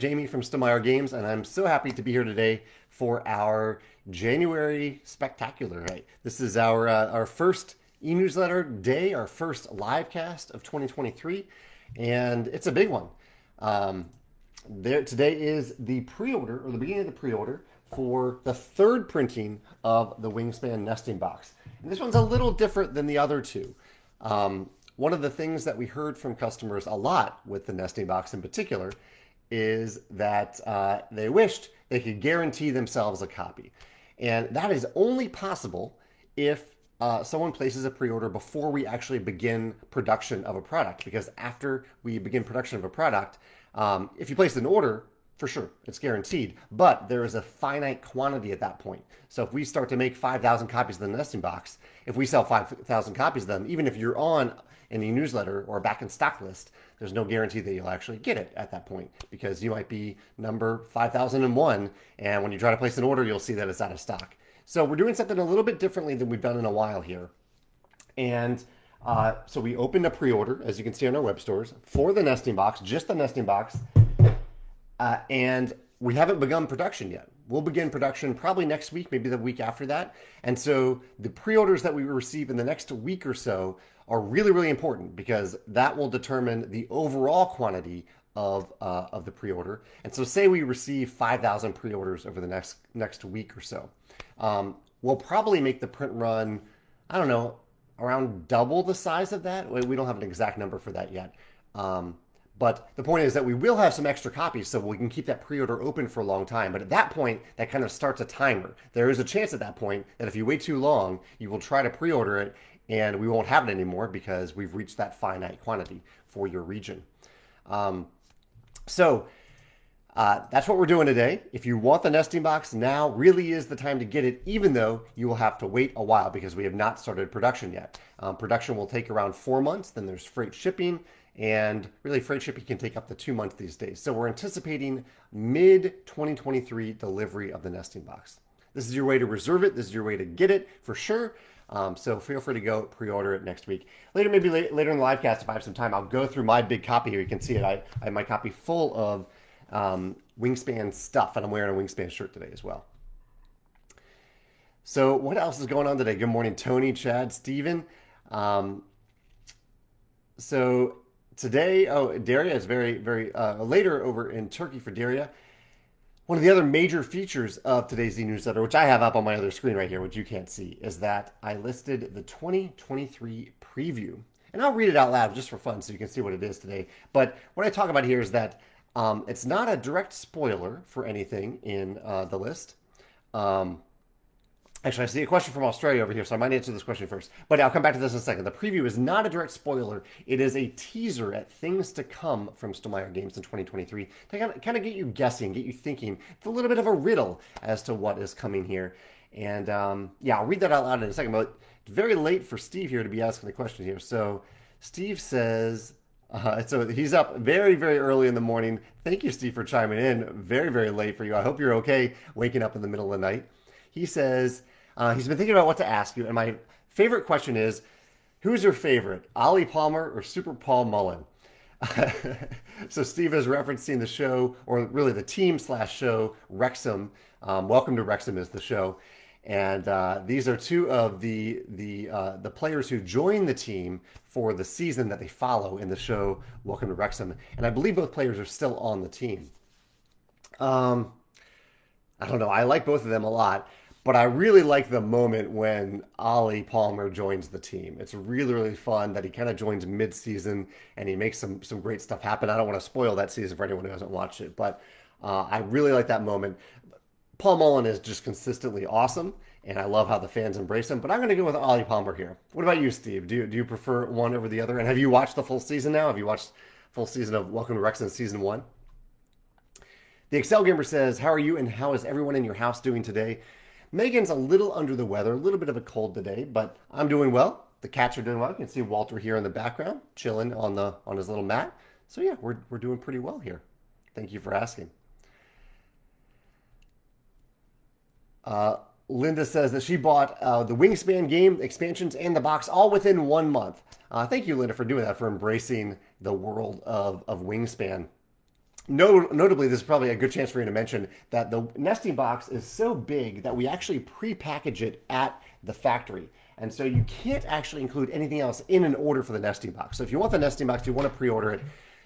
Jamie from Stonemaier Games, and I'm so happy to be here today for our January spectacular. Right, this is our uh, our first e-newsletter day, our first live cast of 2023, and it's a big one. Um, there today is the pre-order or the beginning of the pre-order for the third printing of the Wingspan nesting box. And this one's a little different than the other two. Um, one of the things that we heard from customers a lot with the nesting box in particular is that uh, they wished they could guarantee themselves a copy. And that is only possible if uh, someone places a pre-order before we actually begin production of a product. Because after we begin production of a product, um, if you place an order, for sure, it's guaranteed. But there is a finite quantity at that point. So if we start to make 5,000 copies of the nesting box, if we sell 5,000 copies of them, even if you're on any newsletter or back in stock list, there's no guarantee that you'll actually get it at that point because you might be number 5001 and when you try to place an order, you'll see that it's out of stock. So we're doing something a little bit differently than we've done in a while here. And uh, so we opened a pre-order, as you can see on our web stores, for the nesting box, just the nesting box. Uh, and we haven't begun production yet. We'll begin production probably next week, maybe the week after that. And so the pre-orders that we receive in the next week or so are really, really important because that will determine the overall quantity of uh, of the pre-order. And so, say we receive 5,000 pre-orders over the next next week or so, um, we'll probably make the print run. I don't know, around double the size of that. We don't have an exact number for that yet. Um, but the point is that we will have some extra copies so we can keep that pre order open for a long time. But at that point, that kind of starts a timer. There is a chance at that point that if you wait too long, you will try to pre order it and we won't have it anymore because we've reached that finite quantity for your region. Um, so uh, that's what we're doing today. If you want the nesting box, now really is the time to get it, even though you will have to wait a while because we have not started production yet. Um, production will take around four months, then there's freight shipping, and really freight shipping can take up to two months these days. So we're anticipating mid 2023 delivery of the nesting box. This is your way to reserve it, this is your way to get it for sure. Um, so feel free to go pre-order it next week. Later, maybe later in the live cast, if I have some time, I'll go through my big copy here. You can see it. I, I have my copy full of um, Wingspan stuff, and I'm wearing a Wingspan shirt today as well. So what else is going on today? Good morning, Tony, Chad, Steven. Um, so today, oh, Daria is very, very uh, later over in Turkey for Daria. One of the other major features of today's e-newsletter, which I have up on my other screen right here, which you can't see, is that I listed the 2023 preview. And I'll read it out loud just for fun so you can see what it is today. But what I talk about here is that um, it's not a direct spoiler for anything in uh, the list. Um, Actually, I see a question from Australia over here, so I might answer this question first. But I'll come back to this in a second. The preview is not a direct spoiler. It is a teaser at things to come from Stonemaier Games in 2023 to kind of, kind of get you guessing, get you thinking. It's a little bit of a riddle as to what is coming here. And um, yeah, I'll read that out loud in a second. But it's very late for Steve here to be asking the question here. So Steve says, uh, so he's up very, very early in the morning. Thank you, Steve, for chiming in. Very, very late for you. I hope you're okay waking up in the middle of the night. He says, uh, he's been thinking about what to ask you, and my favorite question is, who's your favorite, Ollie Palmer or Super Paul Mullen? so Steve is referencing the show, or really the team slash show, Wrexham. Um, Welcome to Wrexham is the show, and uh, these are two of the the uh, the players who join the team for the season that they follow in the show Welcome to Wrexham, and I believe both players are still on the team. Um, I don't know. I like both of them a lot. But I really like the moment when Ollie Palmer joins the team. It's really, really fun that he kind of joins mid-season and he makes some some great stuff happen. I don't want to spoil that season for anyone who hasn't watched it, but uh, I really like that moment. Paul Mullen is just consistently awesome, and I love how the fans embrace him. But I'm going to go with Ollie Palmer here. What about you, Steve? Do you, do you prefer one over the other? And have you watched the full season now? Have you watched full season of Welcome to Wrexham season one? The Excel Gamer says, "How are you, and how is everyone in your house doing today?" Megan's a little under the weather, a little bit of a cold today, but I'm doing well. The cats are doing well. You can see Walter here in the background, chilling on the on his little mat. So yeah, we're we're doing pretty well here. Thank you for asking. Uh, Linda says that she bought uh, the Wingspan game expansions and the box all within one month. Uh, thank you, Linda, for doing that, for embracing the world of, of Wingspan. No, notably, this is probably a good chance for you to mention that the nesting box is so big that we actually pre-package it at the factory. And so you can't actually include anything else in an order for the nesting box. So if you want the nesting box, you want to pre-order it,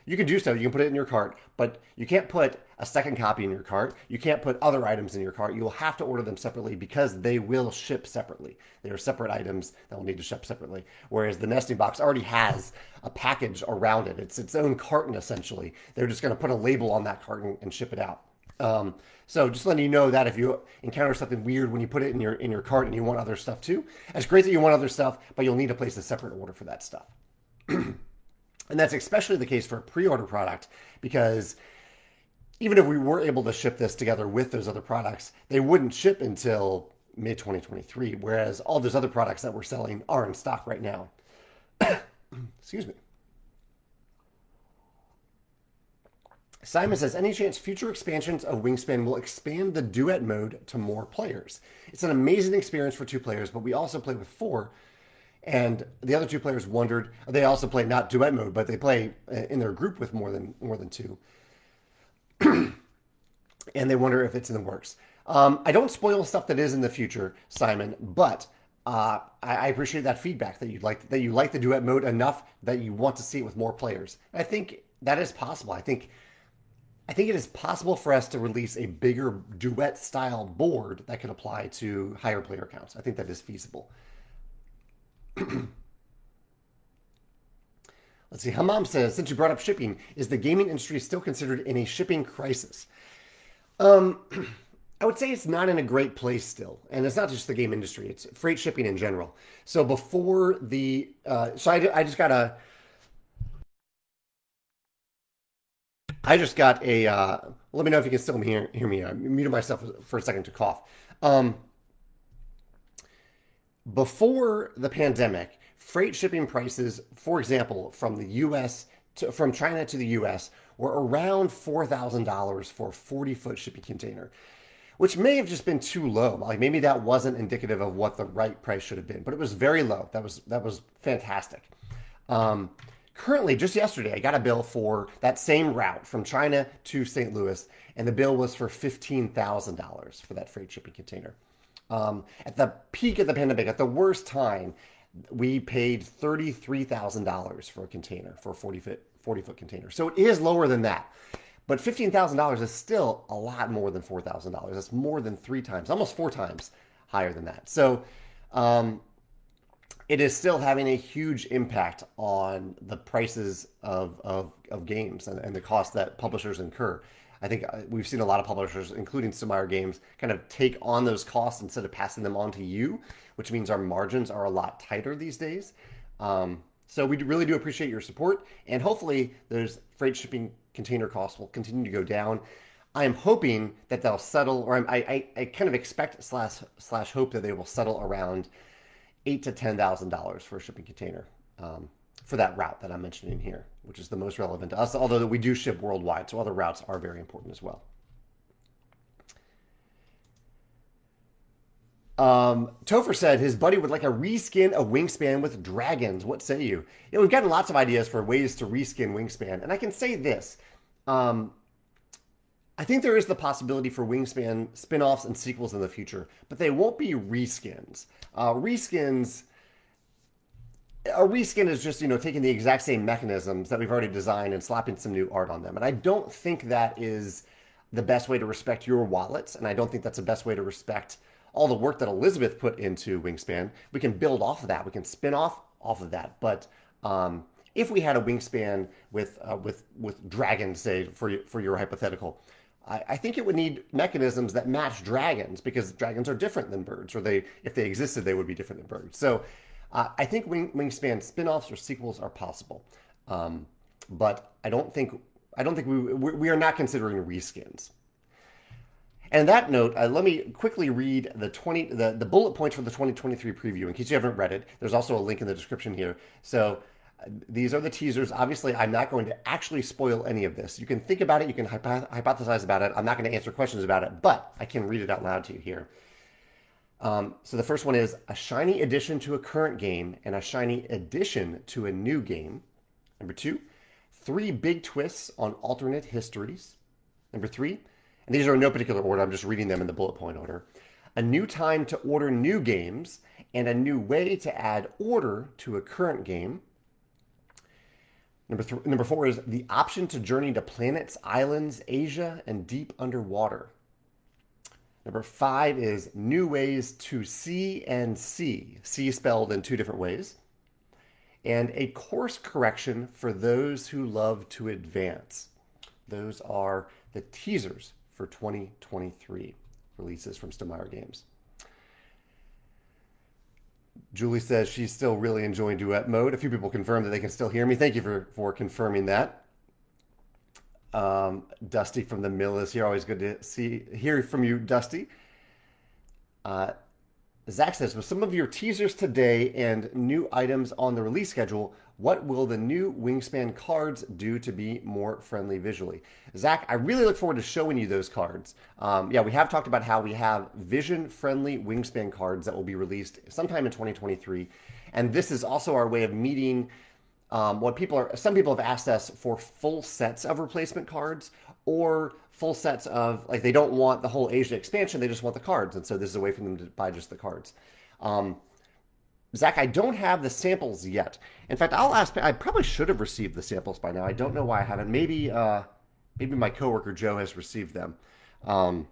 you can do so. You can put it in your cart, but you can't put a second copy in your cart. You can't put other items in your cart. You will have to order them separately because they will ship separately. They are separate items that will need to ship separately. Whereas the nesting box already has a package around it. It's its own carton essentially. They're just going to put a label on that carton and ship it out. Um, so just letting you know that if you encounter something weird when you put it in your in your cart and you want other stuff too, it's great that you want other stuff, but you'll need to place a separate order for that stuff. And that's especially the case for a pre order product because even if we were able to ship this together with those other products, they wouldn't ship until mid 2023, whereas all those other products that we're selling are in stock right now. Excuse me. Simon says, any chance future expansions of Wingspan will expand the duet mode to more players? It's an amazing experience for two players, but we also play with four, and the other two players wondered. They also play not duet mode, but they play uh, in their group with more than more than two, and they wonder if it's in the works. Um, I don't spoil stuff that is in the future, Simon, but uh, I, I, appreciate that feedback that you like that you like the duet mode enough that you want to see it with more players. I think that is possible. I think I think it is possible for us to release a bigger duet style board that could apply to higher player counts. I think that is feasible. Let's see. Hammam says, since you brought up shipping, is the gaming industry still considered in a shipping crisis? Um, I would say it's not in a great place still, and it's not just the game industry; it's freight shipping in general. So before the, uh, so I, I just got a, I just got a. Uh, let me know if you can still hear hear me. I muted myself for a second to cough. Um, before the pandemic, freight shipping prices, for example, from the US to, from China to the US were around $4,000 for a 40 foot shipping container, which may have just been too low. Like maybe that wasn't indicative of what the right price should have been, but it was very low. That was, that was fantastic. Um, currently, just yesterday, I got a bill for that same route from China to St. Louis, and the bill was for $15,000 for that freight shipping container. Um, at the peak of the pandemic, at the worst time, we paid $33,000 for a container, for a 40 foot, 40 foot container. So it is lower than that. But $15,000 is still a lot more than $4,000. That's more than three times, almost four times higher than that. So um, it is still having a huge impact on the prices of, of, of games and, and the cost that publishers incur. I think uh, we've seen a lot of publishers, including Stonemaier Games, kind of take on those costs instead of passing them on to you, which means our margins are a lot tighter these days. Um, so we really do appreciate your support, and hopefully those freight shipping container costs will continue to go down. I am hoping that they'll settle, or I, I, I kind of expect slash slash hope that they will settle around eight to ten thousand dollars for a shipping container. Um, for that route that I'm mentioning here, which is the most relevant to us, although we do ship worldwide, so other routes are very important as well. Um, Topher said his buddy would like a reskin of Wingspan with dragons. What say you? you know, we've gotten lots of ideas for ways to reskin Wingspan, and I can say this. Um, I think there is the possibility for Wingspan spin offs and sequels in the future, but they won't be reskins. Uh, reskins a reskin is just you know taking the exact same mechanisms that we've already designed and slapping some new art on them. And i don't think that is the best way to respect your wallets and i don't think that's the best way to respect all the work that elizabeth put into wingspan. We can build off of that. We can spin off off of that. But um, if we had a wingspan with uh, with with dragons say for for your hypothetical I, I think it would need mechanisms that match dragons because dragons are different than birds or they if they existed they would be different than birds. So uh, I think Wing, Wingspan spin-offs or sequels are possible, um, but I don't think I don't think we we are not considering reskins. And that note, uh, let me quickly read the 20 the, the bullet points for the 2023 preview in case you haven't read it. There's also a link in the description here. So uh, these are the teasers. Obviously, I'm not going to actually spoil any of this. You can think about it, you can hypothesize about it. I'm not going to answer questions about it, but I can read it out loud to you here. Um, so the first one is a shiny addition to a current game and a shiny addition to a new game. Number two, three big twists on alternate histories. Number three, and these are in no particular order, I'm just reading them in the bullet point order. A new time to order new games and a new way to add order to a current game. Number, th- number four is the option to journey to planets, islands, Asia, and deep underwater. Number five is new ways to see and see, see spelled in two different ways. And a course correction for those who love to advance. Those are the teasers for 2023 releases from Stonemaier Games. Julie says she's still really enjoying duet mode. A few people confirmed that they can still hear me. Thank you for, for confirming that. Um, Dusty from the mill is here. Always good to see hear from you, Dusty. Uh, Zach says, with some of your teasers today and new items on the release schedule, what will the new Wingspan cards do to be more friendly visually? Zach, I really look forward to showing you those cards. Um, yeah, we have talked about how we have vision friendly Wingspan cards that will be released sometime in 2023. And this is also our way of meeting um, what people are, some people have asked us for full sets of replacement cards or full sets of, like, they don't want the whole Asia expansion, they just want the cards. And so this is a way for them to buy just the cards. Um, Zach, I don't have the samples yet. In fact, I'll ask. I probably should have received the samples by now. I don't know why I haven't. Maybe, uh, maybe my coworker Joe has received them. Um,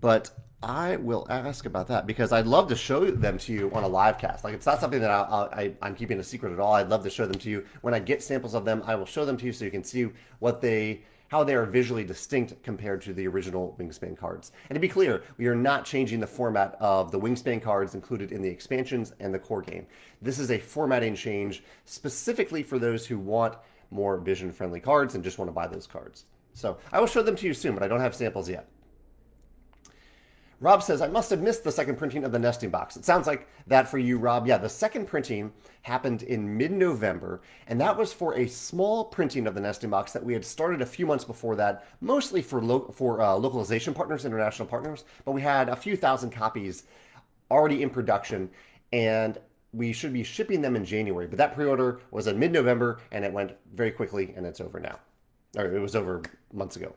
but I will ask about that because I'd love to show them to you on a live cast. Like it's not something that I, am keeping a secret at all. I'd love to show them to you when I get samples of them. I will show them to you so you can see what they how they are visually distinct compared to the original Wingspan cards. And to be clear, we are not changing the format of the Wingspan cards included in the expansions and the core game. This is a formatting change specifically for those who want more vision friendly cards and just want to buy those cards. So I will show them to you soon, but I don't have samples yet. Rob says, I must have missed the second printing of the nesting box. It sounds like that for you, Rob. Yeah, the second printing happened in mid November, and that was for a small printing of the nesting box that we had started a few months before that, mostly for, lo- for uh, localization partners, international partners. But we had a few thousand copies already in production, and we should be shipping them in January. But that pre order was in mid November, and it went very quickly, and it's over now. Or it was over months ago.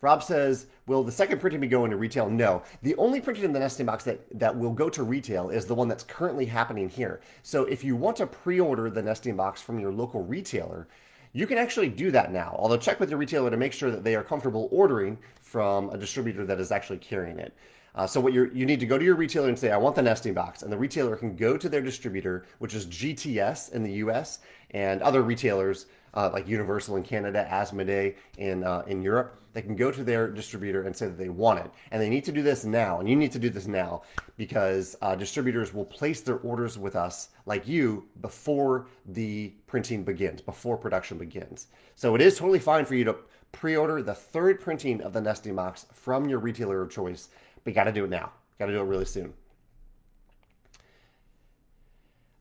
Rob says, Will the second printing be going to retail? No. The only printing in the nesting box that, that will go to retail is the one that's currently happening here. So if you want to pre order the nesting box from your local retailer, you can actually do that now. Although, check with your retailer to make sure that they are comfortable ordering from a distributor that is actually carrying it. Uh, so what you you need to go to your retailer and say, I want the nesting box, and the retailer can go to their distributor, which is GTS in the U.S. and other retailers uh, like Universal in Canada, Asmodee in uh, in Europe. They can go to their distributor and say that they want it, and they need to do this now. And you need to do this now because uh, distributors will place their orders with us, like you, before the printing begins, before production begins. So it is totally fine for you to pre-order the third printing of the nesting box from your retailer of choice, but you got to do it now. Got to do it really soon.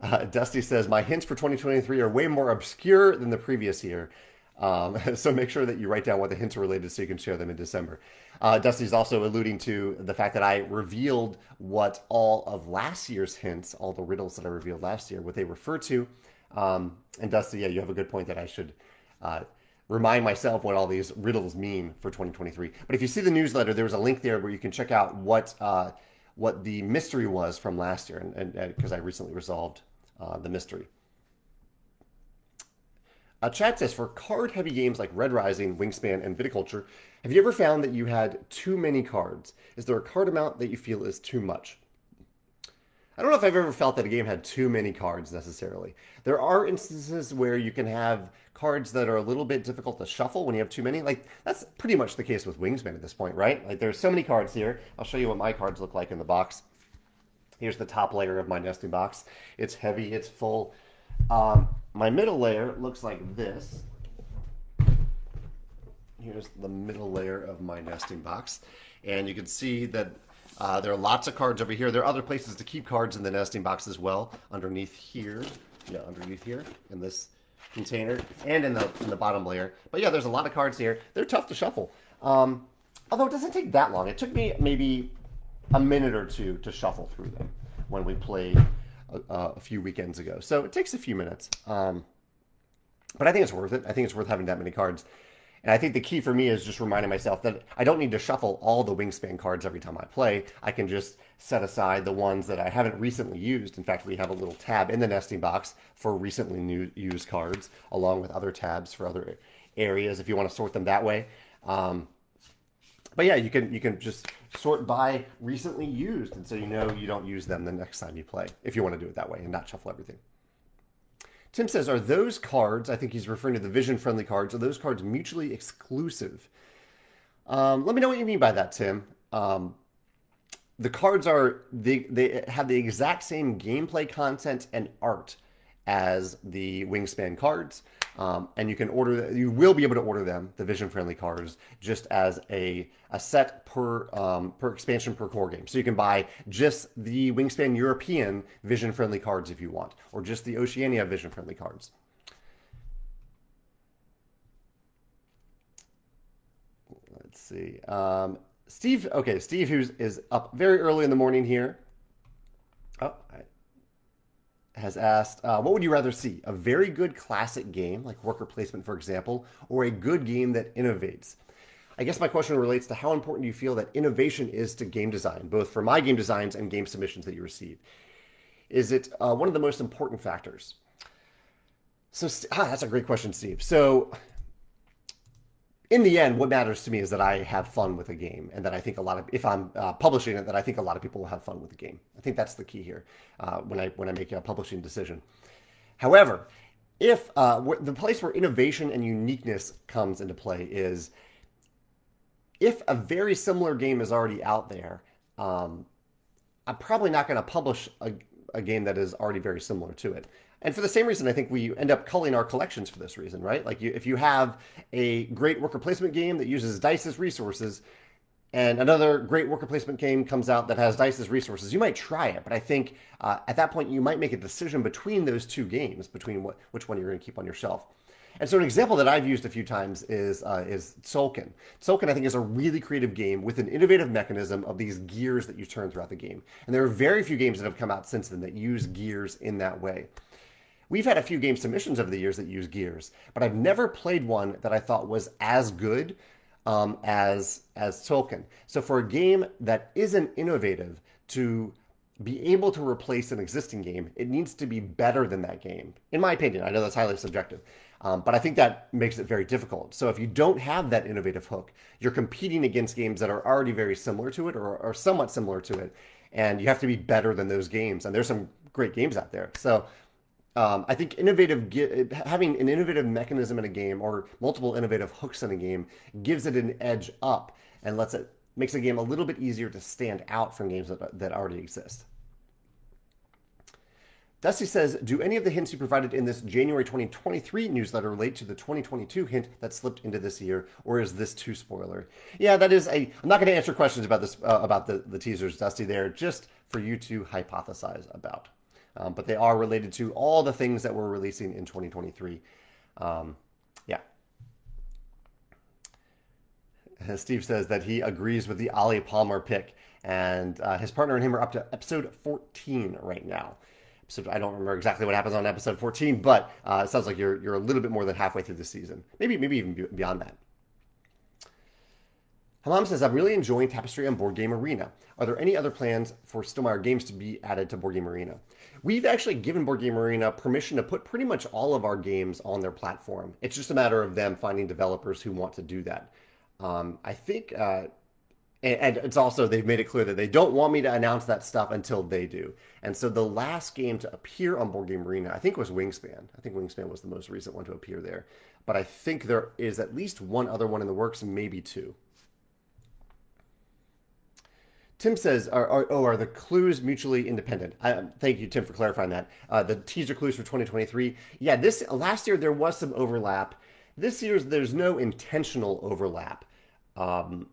Uh, Dusty says, My hints for 2023 are way more obscure than the previous year. Um, so make sure that you write down what the hints are related so you can share them in December. Uh, Dusty's also alluding to the fact that I revealed what all of last year's hints, all the riddles that I revealed last year, what they refer to. Um, and Dusty, yeah, you have a good point that I should uh, remind myself what all these riddles mean for 2023. But if you see the newsletter, there's a link there where you can check out what uh, what the mystery was from last year, and because I recently resolved uh, the mystery. Uh, Chaz says for card heavy games like Red Rising, Wingspan, and Viticulture, have you ever found that you had too many cards? Is there a card amount that you feel is too much? I don't know if I've ever felt that a game had too many cards necessarily. There are instances where you can have cards that are a little bit difficult to shuffle when you have too many. Like that's pretty much the case with Wingspan at this point, right? Like there's so many cards here. I'll show you what my cards look like in the box. Here's the top layer of my nesting box. It's heavy, it's full. Um, my middle layer looks like this. Here's the middle layer of my nesting box. And you can see that uh, there are lots of cards over here. There are other places to keep cards in the nesting box as well. Underneath here, yeah, underneath here in this container and in the in the bottom layer. But yeah, there's a lot of cards here. They're tough to shuffle. Um, although it doesn't take that long. It took me maybe a minute or two to shuffle through them when we played a, a few weekends ago. So it takes a few minutes. Um, but I think it's worth it. I think it's worth having that many cards. And I think the key for me is just reminding myself that I don't need to shuffle all the wingspan cards every time I play. I can just set aside the ones that I haven't recently used. In fact, we have a little tab in the nesting box for recently new, used cards, along with other tabs for other areas if you want to sort them that way. Um, but yeah, you can you can just sort by recently used, and so you know you don't use them the next time you play if you want to do it that way and not shuffle everything. Tim says, are those cards, I think he's referring to the vision friendly cards, are those cards mutually exclusive? Um, let me know what you mean by that, Tim. Um, the cards are, they, they have the exact same gameplay content and art as the Wingspan cards. Um, and you can order, you will be able to order them, the vision friendly cards, just as a, a set per, um, per expansion per core game. So you can buy just the Wingspan European vision friendly cards if you want, or just the Oceania vision friendly cards. Let's see. Um, Steve, okay, Steve, who's is up very early in the morning here. Oh, I, has asked, uh, what would you rather see? A very good classic game, like worker placement, for example, or a good game that innovates? I guess my question relates to how important you feel that innovation is to game design, both for my game designs and game submissions that you receive. Is it uh, one of the most important factors? So, ah, that's a great question, Steve. So, in the end, what matters to me is that I have fun with a game, and that I think a lot of if I'm uh, publishing it, that I think a lot of people will have fun with the game. I think that's the key here uh, when I when I make a publishing decision. However, if uh, the place where innovation and uniqueness comes into play is if a very similar game is already out there, um, I'm probably not going to publish a, a game that is already very similar to it. And for the same reason, I think we end up culling our collections for this reason, right? Like you, if you have a great worker placement game that uses dice as resources, and another great worker placement game comes out that has dice as resources, you might try it. But I think uh, at that point, you might make a decision between those two games, between what, which one you're going to keep on your shelf. And so an example that I've used a few times is uh, is Tzolk'in. Tzolk'in, I think, is a really creative game with an innovative mechanism of these gears that you turn throughout the game. And there are very few games that have come out since then that use gears in that way. We've had a few game submissions over the years that use gears, but I've never played one that I thought was as good um, as as Tzolk'in. So for a game that isn't innovative to be able to replace an existing game, it needs to be better than that game. In my opinion, I know that's highly subjective, um, but I think that makes it very difficult. So if you don't have that innovative hook, you're competing against games that are already very similar to it or are somewhat similar to it, and you have to be better than those games. And there's some great games out there. So um, I think innovative having an innovative mechanism in a game or multiple innovative hooks in a game gives it an edge up and lets it makes a game a little bit easier to stand out from games that, that already exist. Dusty says, do any of the hints you provided in this January 2023 newsletter relate to the 2022 hint that slipped into this year, or is this too spoiler? Yeah, that is a. I'm not going to answer questions about this uh, about the the teasers, Dusty. There, just for you to hypothesize about um, but they are related to all the things that we're releasing in 2023. Um, yeah. Steve says that he agrees with the Ollie Palmer pick, and uh, his partner and him are up to episode 14 right now. I don't remember exactly what happens on episode 14, but uh, it sounds like you're you're a little bit more than halfway through the season. Maybe maybe even beyond that. Hamam says, I'm really enjoying Tapestry on Board Game Arena. Are there any other plans for Stonemaier games to be added to Board Game Arena? We've actually given Board Game Arena permission to put pretty much all of our games on their platform. It's just a matter of them finding developers who want to do that. Um, I think, uh, and, and it's also, they've made it clear that they don't want me to announce that stuff until they do. And so the last game to appear on Board Game Arena, I think was Wingspan. I think Wingspan was the most recent one to appear there. But I think there is at least one other one in the works, maybe two. Tim says, are, are, "Oh, are the clues mutually independent?" I, thank you, Tim, for clarifying that. Uh, the teaser clues for 2023. Yeah, this last year there was some overlap. This year's there's no intentional overlap, um,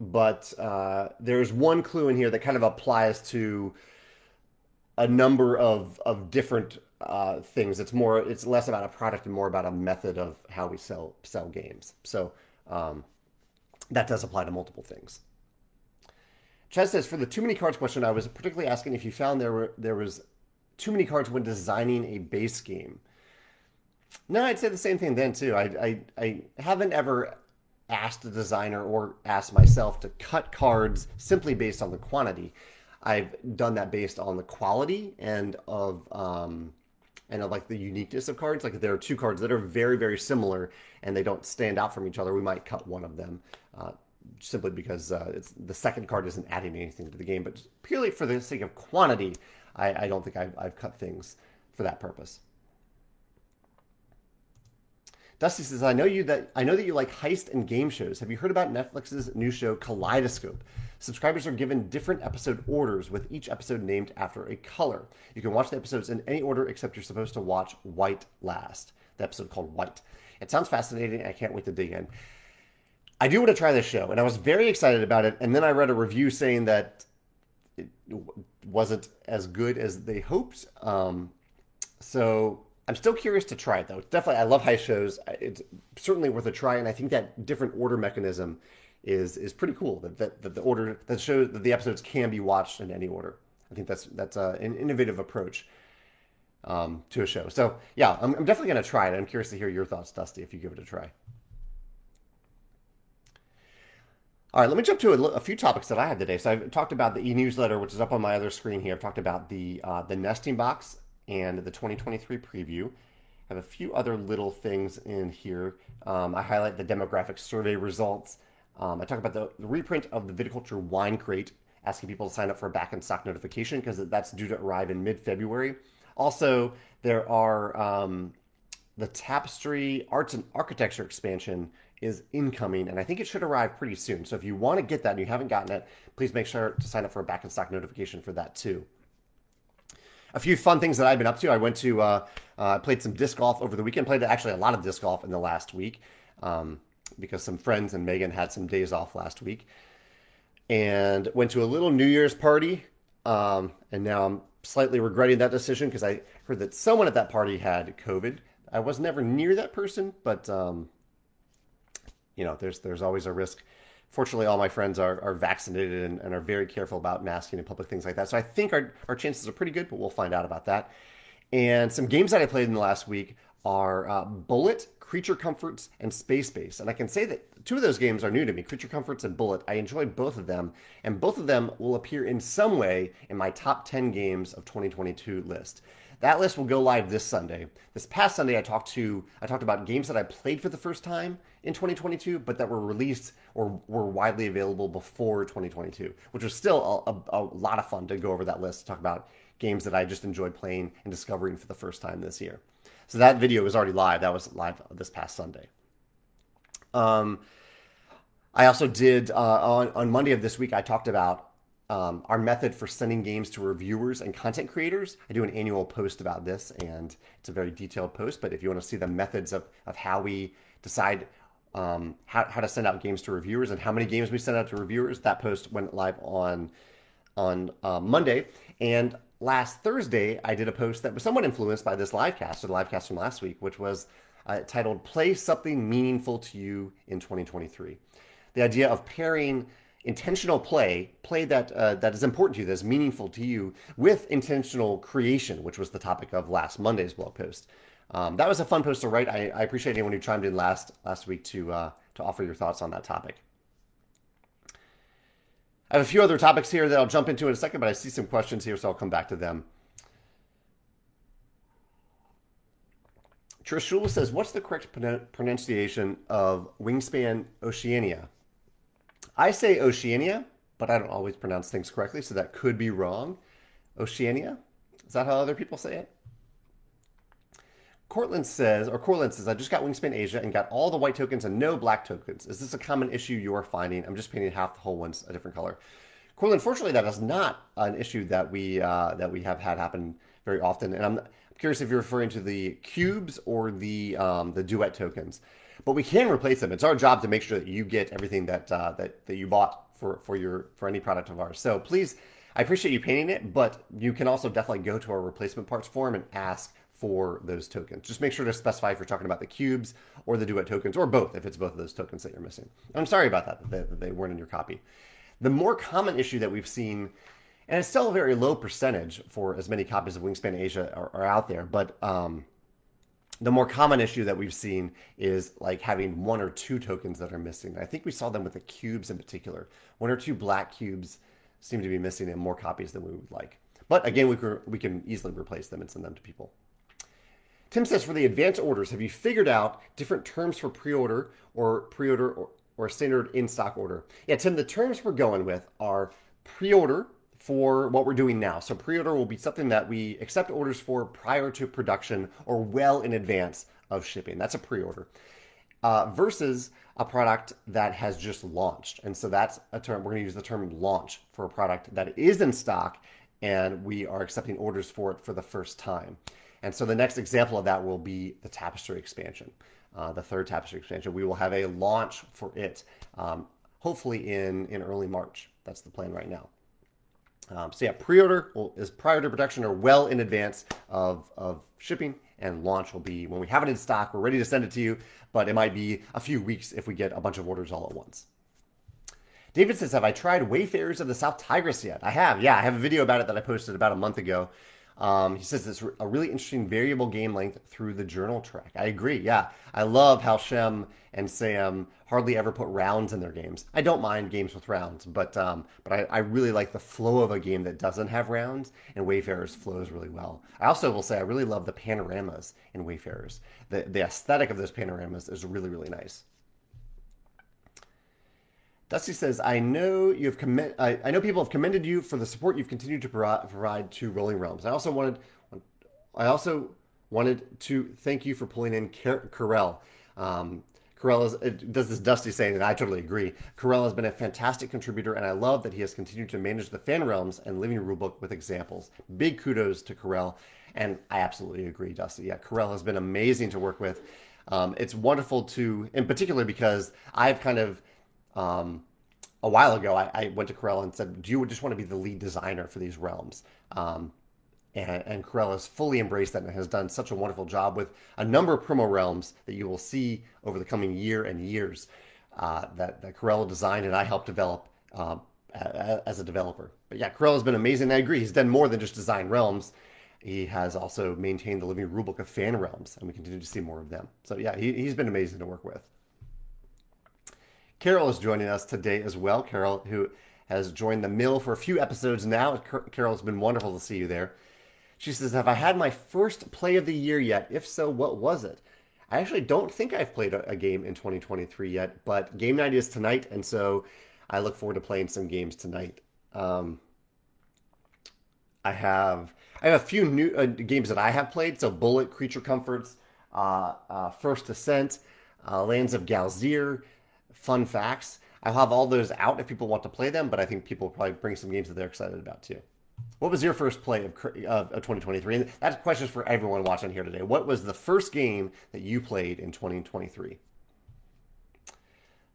but uh, there's one clue in here that kind of applies to a number of of different uh, things. It's more, it's less about a product and more about a method of how we sell sell games. So um, that does apply to multiple things. Chaz says for the too many cards question, I was particularly asking if you found there were there was too many cards when designing a base game. No, I'd say the same thing then too. I, I, I haven't ever asked a designer or asked myself to cut cards simply based on the quantity. I've done that based on the quality and of um, and of like the uniqueness of cards. Like there are two cards that are very very similar and they don't stand out from each other, we might cut one of them uh, simply because uh, it's the second card isn't adding anything to the game. But purely for the sake of quantity, I, I don't think I've, I've cut things for that purpose. Dusty says, "I know you that I know that you like heist and game shows. Have you heard about Netflix's new show Kaleidoscope? Subscribers are given different episode orders with each episode named after a color. You can watch the episodes in any order except you're supposed to watch White last. The episode called White. It sounds fascinating. I can't wait to dig in. I do want to try this show, and I was very excited about it. And then I read a review saying that it wasn't as good as they hoped. Um, so I'm still curious to try it though. Definitely, I love high shows. It's certainly worth a try, and I think that different order mechanism is is pretty cool. That that, that the order that shows that the episodes can be watched in any order. I think that's that's uh, an innovative approach um, to a show. So yeah, I'm, I'm definitely going to try it. I'm curious to hear your thoughts, Dusty, if you give it a try. All right, let me jump to a, a, few topics that I had today. So I've talked about the e-newsletter, which is up on my other screen here. I've talked about the uh, the nesting box and the 2023 preview. I have a few other little things in here. Um, I highlight the demographic survey results. Um, I talk about the, the, reprint of the Viticulture Wine Crate, asking people to sign up for a back in stock notification because that's due to arrive in mid February. Also, there are um, the Tapestry Arts and Architecture expansion is incoming, and I think it should arrive pretty soon. So if you want to get that and you haven't gotten it, please make sure to sign up for a back in stock notification for that too a few fun things that I've been up to. I went to uh, uh, played some disc golf over the weekend. Played actually a lot of disc golf in the last week um, because some friends and Megan had some days off last week, and went to a little New Year's party. Um, and now I'm slightly regretting that decision because I heard that someone at that party had COVID. I was never near that person, but um, you know, there's there's always a risk fortunately, all my friends are, are vaccinated and, and, are very careful about masking in public, things like that. So I think our, our chances are pretty good, but we'll find out about that. And some games that I played in the last week are uh, Bullet, Creature Comforts, and Space Base. And I can say that two of those games are new to me Creature Comforts and Bullet. I enjoy both of them, and both of them will appear in some way in my top 10 games of 2022 list. That list will go live this Sunday. This past Sunday, I talked to I talked about games that I played for the first time in 2022, but that were released or were widely available before 2022, which was still a, a, a lot of fun to go over that list to talk about games that I just enjoyed playing and discovering for the first time this year. So that video is already live. That was live this past Sunday. Um, I also did uh, on on Monday of this week. I talked about um, our method for sending games to reviewers and content creators. I do an annual post about this, and it's a very detailed post. But if you want to see the methods of, of how we decide um, how, how to send out games to reviewers and how many games we send out to reviewers, that post went live on on uh, Monday. And last Thursday, I did a post that was somewhat influenced by this live cast or the live cast from last week, which was uh, titled "Play Something Meaningful to You in 2023." The idea of pairing intentional play, play that uh, that is important to you, that is meaningful to you, with intentional creation, which was the topic of last Monday's blog post. Um, that was a fun post to write. I, I, appreciate anyone who chimed in last last week to uh, to offer your thoughts on that topic. I have a few other topics here that I'll jump into in a second, but I see some questions here, so I'll come back to them. Trishula says, "What's the correct pronunciation of Wingspan Oceania?" I say Oceania, but I don't always pronounce things correctly, so that could be wrong. Oceania? Is that how other people say it? Cortland says, or Cortland says, I just got Wingspan Asia and got all the white tokens and no black tokens. Is this a common issue you're finding? I'm just painting half the whole ones a different color. Cortland, fortunately, that is not an issue that we uh, that we have had happen very often. And I'm curious if you're referring to the cubes or the um, the duet tokens but we can replace them. It's our job to make sure that you get everything that uh, that that you bought for for your for any product of ours. So please, I appreciate you painting it, but you can also definitely go to our replacement parts form and ask for those tokens. Just make sure to specify if you're talking about the cubes or the duet tokens or both, if it's both of those tokens that you're missing. I'm sorry about that, that they weren't in your copy. The more common issue that we've seen, and it's still a very low percentage for as many copies of Wingspan Asia are, are out there, but um, the more common issue that we've seen is like having one or two tokens that are missing. I think we saw them with the cubes in particular. One or two black cubes seem to be missing in more copies than we would like. But again, we can, we can easily replace them and send them to people. Tim says, for the advance orders, have you figured out different terms for pre-order or pre-order or, or standard in-stock order? Yeah, Tim, the terms we're going with are pre-order for what we're doing now. So pre-order will be something that we accept orders for prior to production or well in advance of shipping. That's a pre-order. Uh, versus a product that has just launched. And so that's a term, we're going to use the term launch for a product that is in stock and we are accepting orders for it for the first time. And so the next example of that will be the Tapestry expansion, uh, the third Tapestry expansion. We will have a launch for it, um, hopefully in, in early March. That's the plan right now. Um, so yeah, pre-order will, is prior to production or well in advance of, of shipping, and launch will be when we have it in stock. We're ready to send it to you, but it might be a few weeks if we get a bunch of orders all at once. David says, "Have I tried Wayfarers of the South Tigris yet?" I have. Yeah, I have a video about it that I posted about a month ago. Um, he says it's a really interesting variable game length through the journal track. I agree. Yeah, I love how Shem and Sam hardly ever put rounds in their games. I don't mind games with rounds, but um, but I, I, really like the flow of a game that doesn't have rounds, and Wayfarers flows really well. I also will say I really love the panoramas in Wayfarers. The the aesthetic of those panoramas is really really nice. Dusty says, "I know you have commend. I, I, know people have commended you for the support you've continued to provide to Rolling Realms. I also wanted, I also wanted to thank you for pulling in Karel. Um, Karel is, does this Dusty saying, and I totally agree. Karel has been a fantastic contributor, and I love that he has continued to manage the fan realms and living rulebook with examples. Big kudos to Karel, and I absolutely agree, Dusty. Yeah, Karel has been amazing to work with. Um, it's wonderful to, in particular, because I've kind of um, a while ago, I, I, went to Karel and said, "Do you just want to be the lead designer for these realms?" Um, and, and Karel has fully embraced that and has done such a wonderful job with a number of promo realms that you will see over the coming year and years uh, that, that Karel designed and I helped develop uh, as a developer. But yeah, Karel has been amazing. I agree. He's done more than just design realms. He has also maintained the living rulebook of fan realms, and we continue to see more of them. So yeah, he, he's been amazing to work with. Carol is joining us today as well. Carol, who has joined the mill for a few episodes now. Carol, it's been wonderful to see you there. She says, Have I had my first play of the year yet? If so, what was it? I actually don't think I've played a, game in 2023 yet, but game night is tonight, and so I look forward to playing some games tonight. Um, I have I have a few new uh, games that I have played. So Bullet, Creature Comforts, uh, uh, First Ascent, uh, Lands of Galzyr, fun facts. I'll have all those out if people want to play them, but I think people will probably bring some games that they're excited about too. What was your first play of, of, of 2023? And that question is for everyone watching here today. What was the first game that you played in 2023?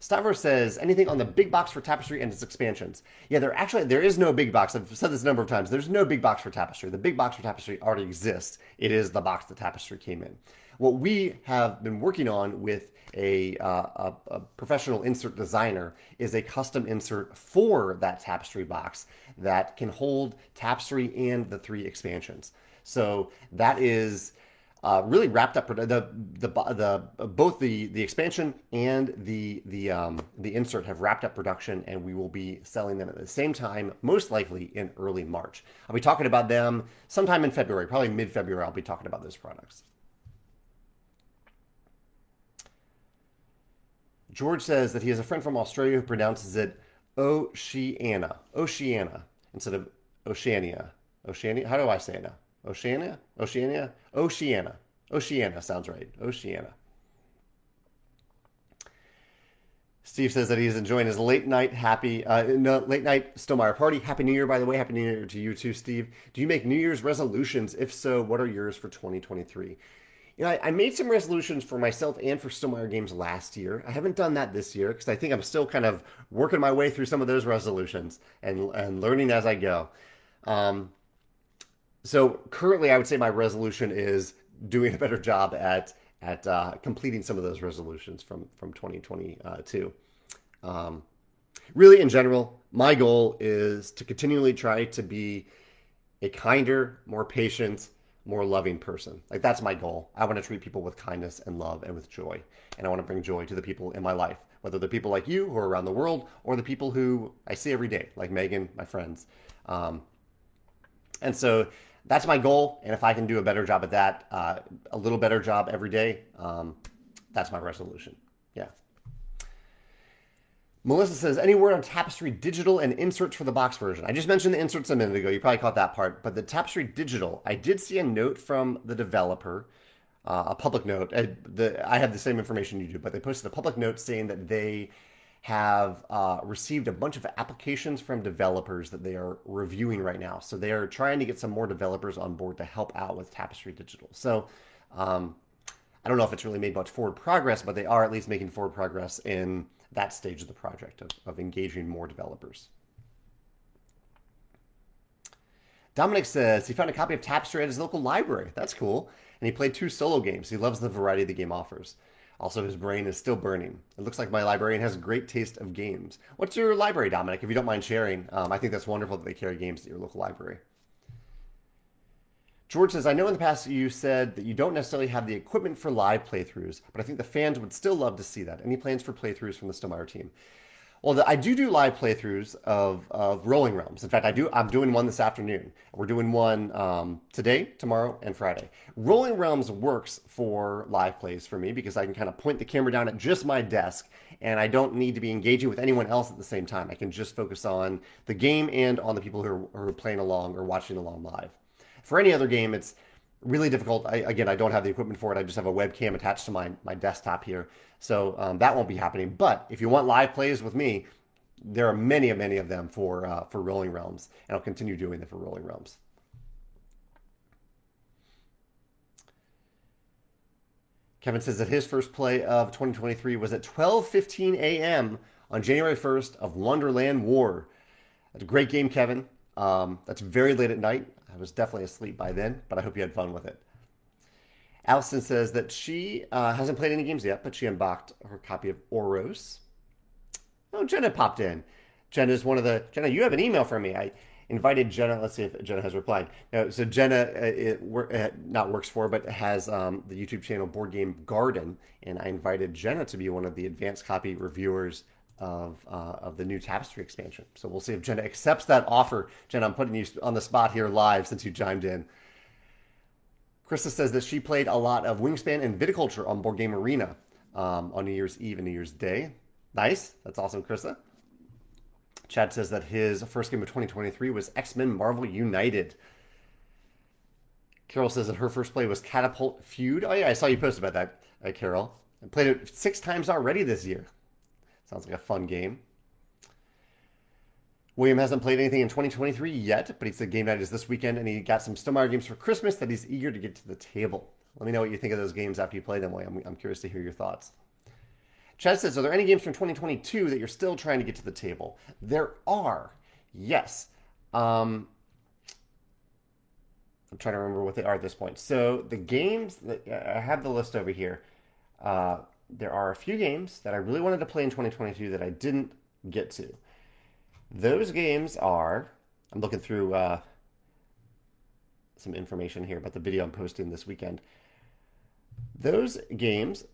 Stavros says anything on the big box for Tapestry and its expansions. Yeah, there actually there is no big box. I've said this a number of times. There's no big box for Tapestry. The big box for Tapestry already exists. It is the box that Tapestry came in. What we have been working on with a, uh, a, a, professional insert designer is a custom insert for that tapestry box that can hold tapestry and the three expansions. So that is uh, really wrapped up the the the both the the expansion and the the um, the insert have wrapped up production and we will be selling them at the same time most likely in early March. I'll be talking about them sometime in February, probably mid February. I'll be talking about those products. George says that he has a friend from Australia who pronounces it Oceania, Oceania instead of Oceania. Oceania. How do I say it now? Oceania, Oceania, Oceania, Oceania sounds right. Oceania. Steve says that he's enjoying his late night happy, uh, no, late night Stonemaier party. Happy New Year, by the way. Happy New Year to you too, Steve. Do you make New Year's resolutions? If so, what are yours for 2023? You know, I, I, made some resolutions for myself and for Stonemaier Games last year. I haven't done that this year because I think I'm still kind of working my way through some of those resolutions and and learning as I go. Um, so currently, I would say my resolution is doing a better job at at uh, completing some of those resolutions from from 2022. Um, really, in general, my goal is to continually try to be a kinder, more patient, more loving person. Like that's my goal. I want to treat people with kindness and love and with joy. And I want to bring joy to the people in my life, whether they're people like you who are around the world or the people who I see every day, like Megan, my friends. Um, and so that's my goal. And if I can do a better job at that, uh, a little better job every day, um, that's my resolution. Yeah. Melissa says, any word on Tapestry Digital and inserts for the box version? I just mentioned the inserts a minute ago. You probably caught that part. But the Tapestry Digital, I did see a note from the developer, uh, a public note. Uh, the, I have the same information you do, but they posted a public note saying that they have uh, received a bunch of applications from developers that they are reviewing right now. So they are trying to get some more developers on board to help out with Tapestry Digital. So um, I don't know if it's really made much forward progress, but they are at least making forward progress in that stage of the project of, of engaging more developers. Dominic says he found a copy of Tapestry at his local library. That's cool. And he played two solo games. He loves the variety the game offers. Also, his brain is still burning. It looks like my librarian has a great taste of games. What's your library, Dominic? If you don't mind sharing, um, I think that's wonderful that they carry games at your local library. George says, I know in the past you said that you don't necessarily have the equipment for live playthroughs, but I think the fans would still love to see that. Any plans for playthroughs from the Stonemaier team? Well, the, I do do live playthroughs of, of Rolling Realms. In fact, I do. I'm doing one this afternoon. We're doing one um, today, tomorrow, and Friday. Rolling Realms works for live plays for me because I can kind of point the camera down at just my desk, and I don't need to be engaging with anyone else at the same time. I can just focus on the game and on the people who are, who are playing along or watching along live. For any other game, it's really difficult. I, again, I don't have the equipment for it. I just have a webcam attached to my, my desktop here. So um, that won't be happening. But if you want live plays with me, there are many, many of them for, uh, for Rolling Realms. And I'll continue doing them for Rolling Realms. Kevin says that his first play of 2023 was at 12:15 a.m. on January 1st of Wonderland War. That's a great game, Kevin. Um, that's very late at night. I was definitely asleep by then, but I hope you had fun with it. Allison says that she uh, hasn't played any games yet, but she unboxed her copy of Oros. Oh, Jenna popped in. Jenna is one of the Jenna. You have an email from me. I invited Jenna. Let's see if Jenna has replied. No, so Jenna, uh, it, uh, not works for, but has um, the YouTube channel Board Game Garden, and I invited Jenna to be one of the advanced copy reviewers of uh, of the new Tapestry expansion. So we'll see if Jenna accepts that offer. Jenna, I'm putting you on the spot here live since you chimed in. Krista says that she played a lot of Wingspan and Viticulture on Board Game Arena um, on New Year's Eve and New Year's Day. Nice. That's awesome, Krista. Chad says that his first game of 2023 was X Men Marvel United. Carol says that her first play was Catapult Feud. Oh, yeah, I saw you post about that, uh, Carol. I played it six times already this year. Sounds like a fun game. William hasn't played anything in 2023 yet, but he's the game night is this weekend, and he got some Stonemaier games for Christmas that he's eager to get to the table. Let me know what you think of those games after you play them, William. I'm curious to hear your thoughts. Chad says, Are there any games from 2022 that you're still trying to get to the table? There are. Yes. Um, I'm trying to remember what they are at this point. So the games that I have the list over here. Uh, there are a few games that I really wanted to play in 2022 that I didn't get to. Those games are, I'm looking through uh, some information here about the video I'm posting this weekend. Those games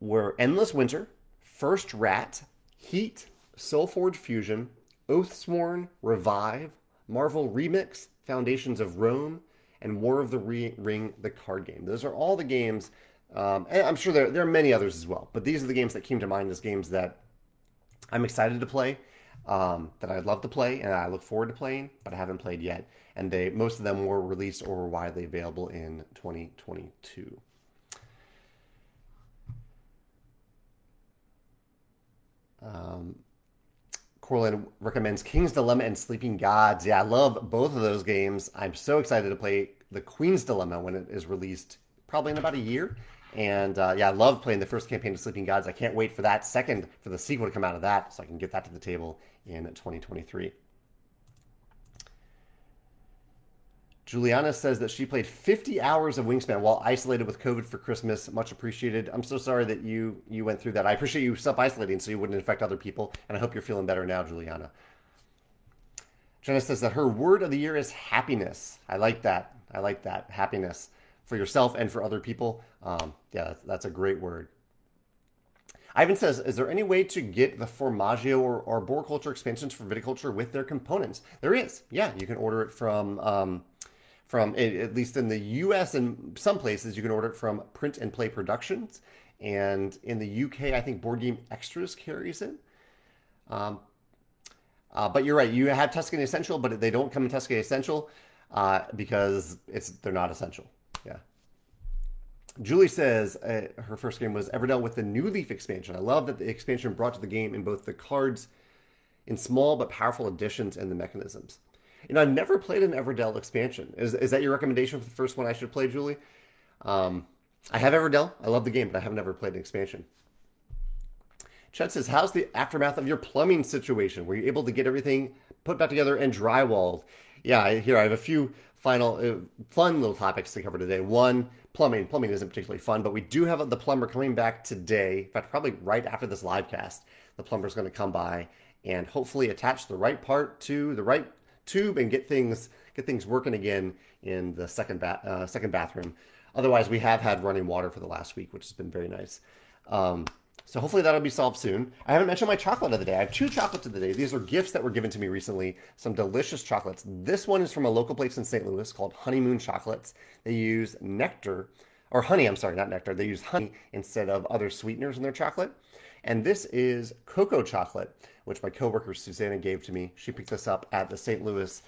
were Endless Winter, First Rat, Heat, Soulforge Fusion, Oathsworn, Revive, Marvel Remix, Foundations of Rome, and War of the Ring, the card game. Those are all the games um, and I'm sure there, there are many others as well, but these are the games that came to mind as games that I'm excited to play, um, that I'd love to play, and I look forward to playing, but I haven't played yet. And they most of them were released or were widely available in 2022. Um, Corlin recommends King's Dilemma and Sleeping Gods. Yeah, I love both of those games. I'm so excited to play the Queen's Dilemma when it is released, probably in about a year. And uh, yeah, I love playing the first campaign of Sleeping Gods. I can't wait for that second, for the sequel to come out of that, so I can get that to the table in 2023. Juliana says that she played 50 hours of Wingspan while isolated with COVID for Christmas. Much appreciated. I'm so sorry that you you went through that. I appreciate you self isolating so you wouldn't infect other people, and I hope you're feeling better now, Juliana. Jenna says that her word of the year is happiness. I like that. I like that. Happiness for yourself and for other people. Um, yeah, that's, that's, a great word. Ivan says, is there any way to get the Formaggio or, or Arboriculture expansions for viticulture with their components? There is. Yeah, you can order it from, um, from at least in the U.S. and some places, you can order it from Print and Play Productions. And in the UK, I think Board Game Extras carries it. Um, uh, but you're right. You have Tuscany Essential, but they don't come in Tuscany Essential uh, because it's they're not essential. Julie says uh, her first game was Everdell with the New Leaf expansion. I love that the expansion brought to the game in both the cards, in small but powerful additions, and the mechanisms. Know, I've never played an Everdell expansion. Is, is that your recommendation for the first one I should play, Julie? Um, I have Everdell. I love the game, but I have never played an expansion. Chet says, How's the aftermath of your plumbing situation? Were you able to get everything put back together and drywalled? Yeah, here I have a few final uh, fun little topics to cover today. One, plumbing. Plumbing isn't particularly fun, but we do have the plumber coming back today. In fact, probably right after this live cast, the plumber's going to come by and hopefully attach the right part to the right tube and get things get things working again in the second ba- uh, second bathroom. Otherwise, we have had running water for the last week, which has been very nice. Um, so hopefully that'll be solved soon. I haven't mentioned my chocolate of the day. I have two chocolates of the day. These are gifts that were given to me recently. Some delicious chocolates. This one is from a local place in St. Louis called Honeymoon Chocolates. They use nectar, or honey, I'm sorry, not nectar. They use honey instead of other sweeteners in their chocolate. And this is cocoa chocolate, which my coworker Susanna gave to me. She picked this up at the St. Louis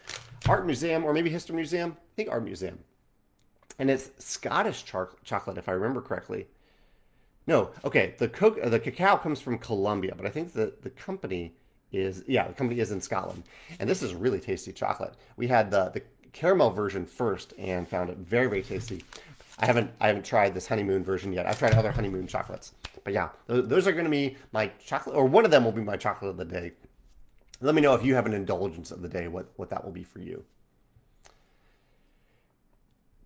Art Museum, or maybe History Museum. I think Art Museum. And it's Scottish chocolate, if I remember correctly. No, okay. The co- the cacao comes from Colombia, but I think the the company is yeah, the company is in Scotland, and this is really tasty chocolate. We had the the caramel version first and found it very very tasty. I haven't I haven't tried this honeymoon version yet. I've tried other honeymoon chocolates, but yeah, those, those are going to be my chocolate, or one of them will be my chocolate of the day. Let me know if you have an indulgence of the day, what what that will be for you.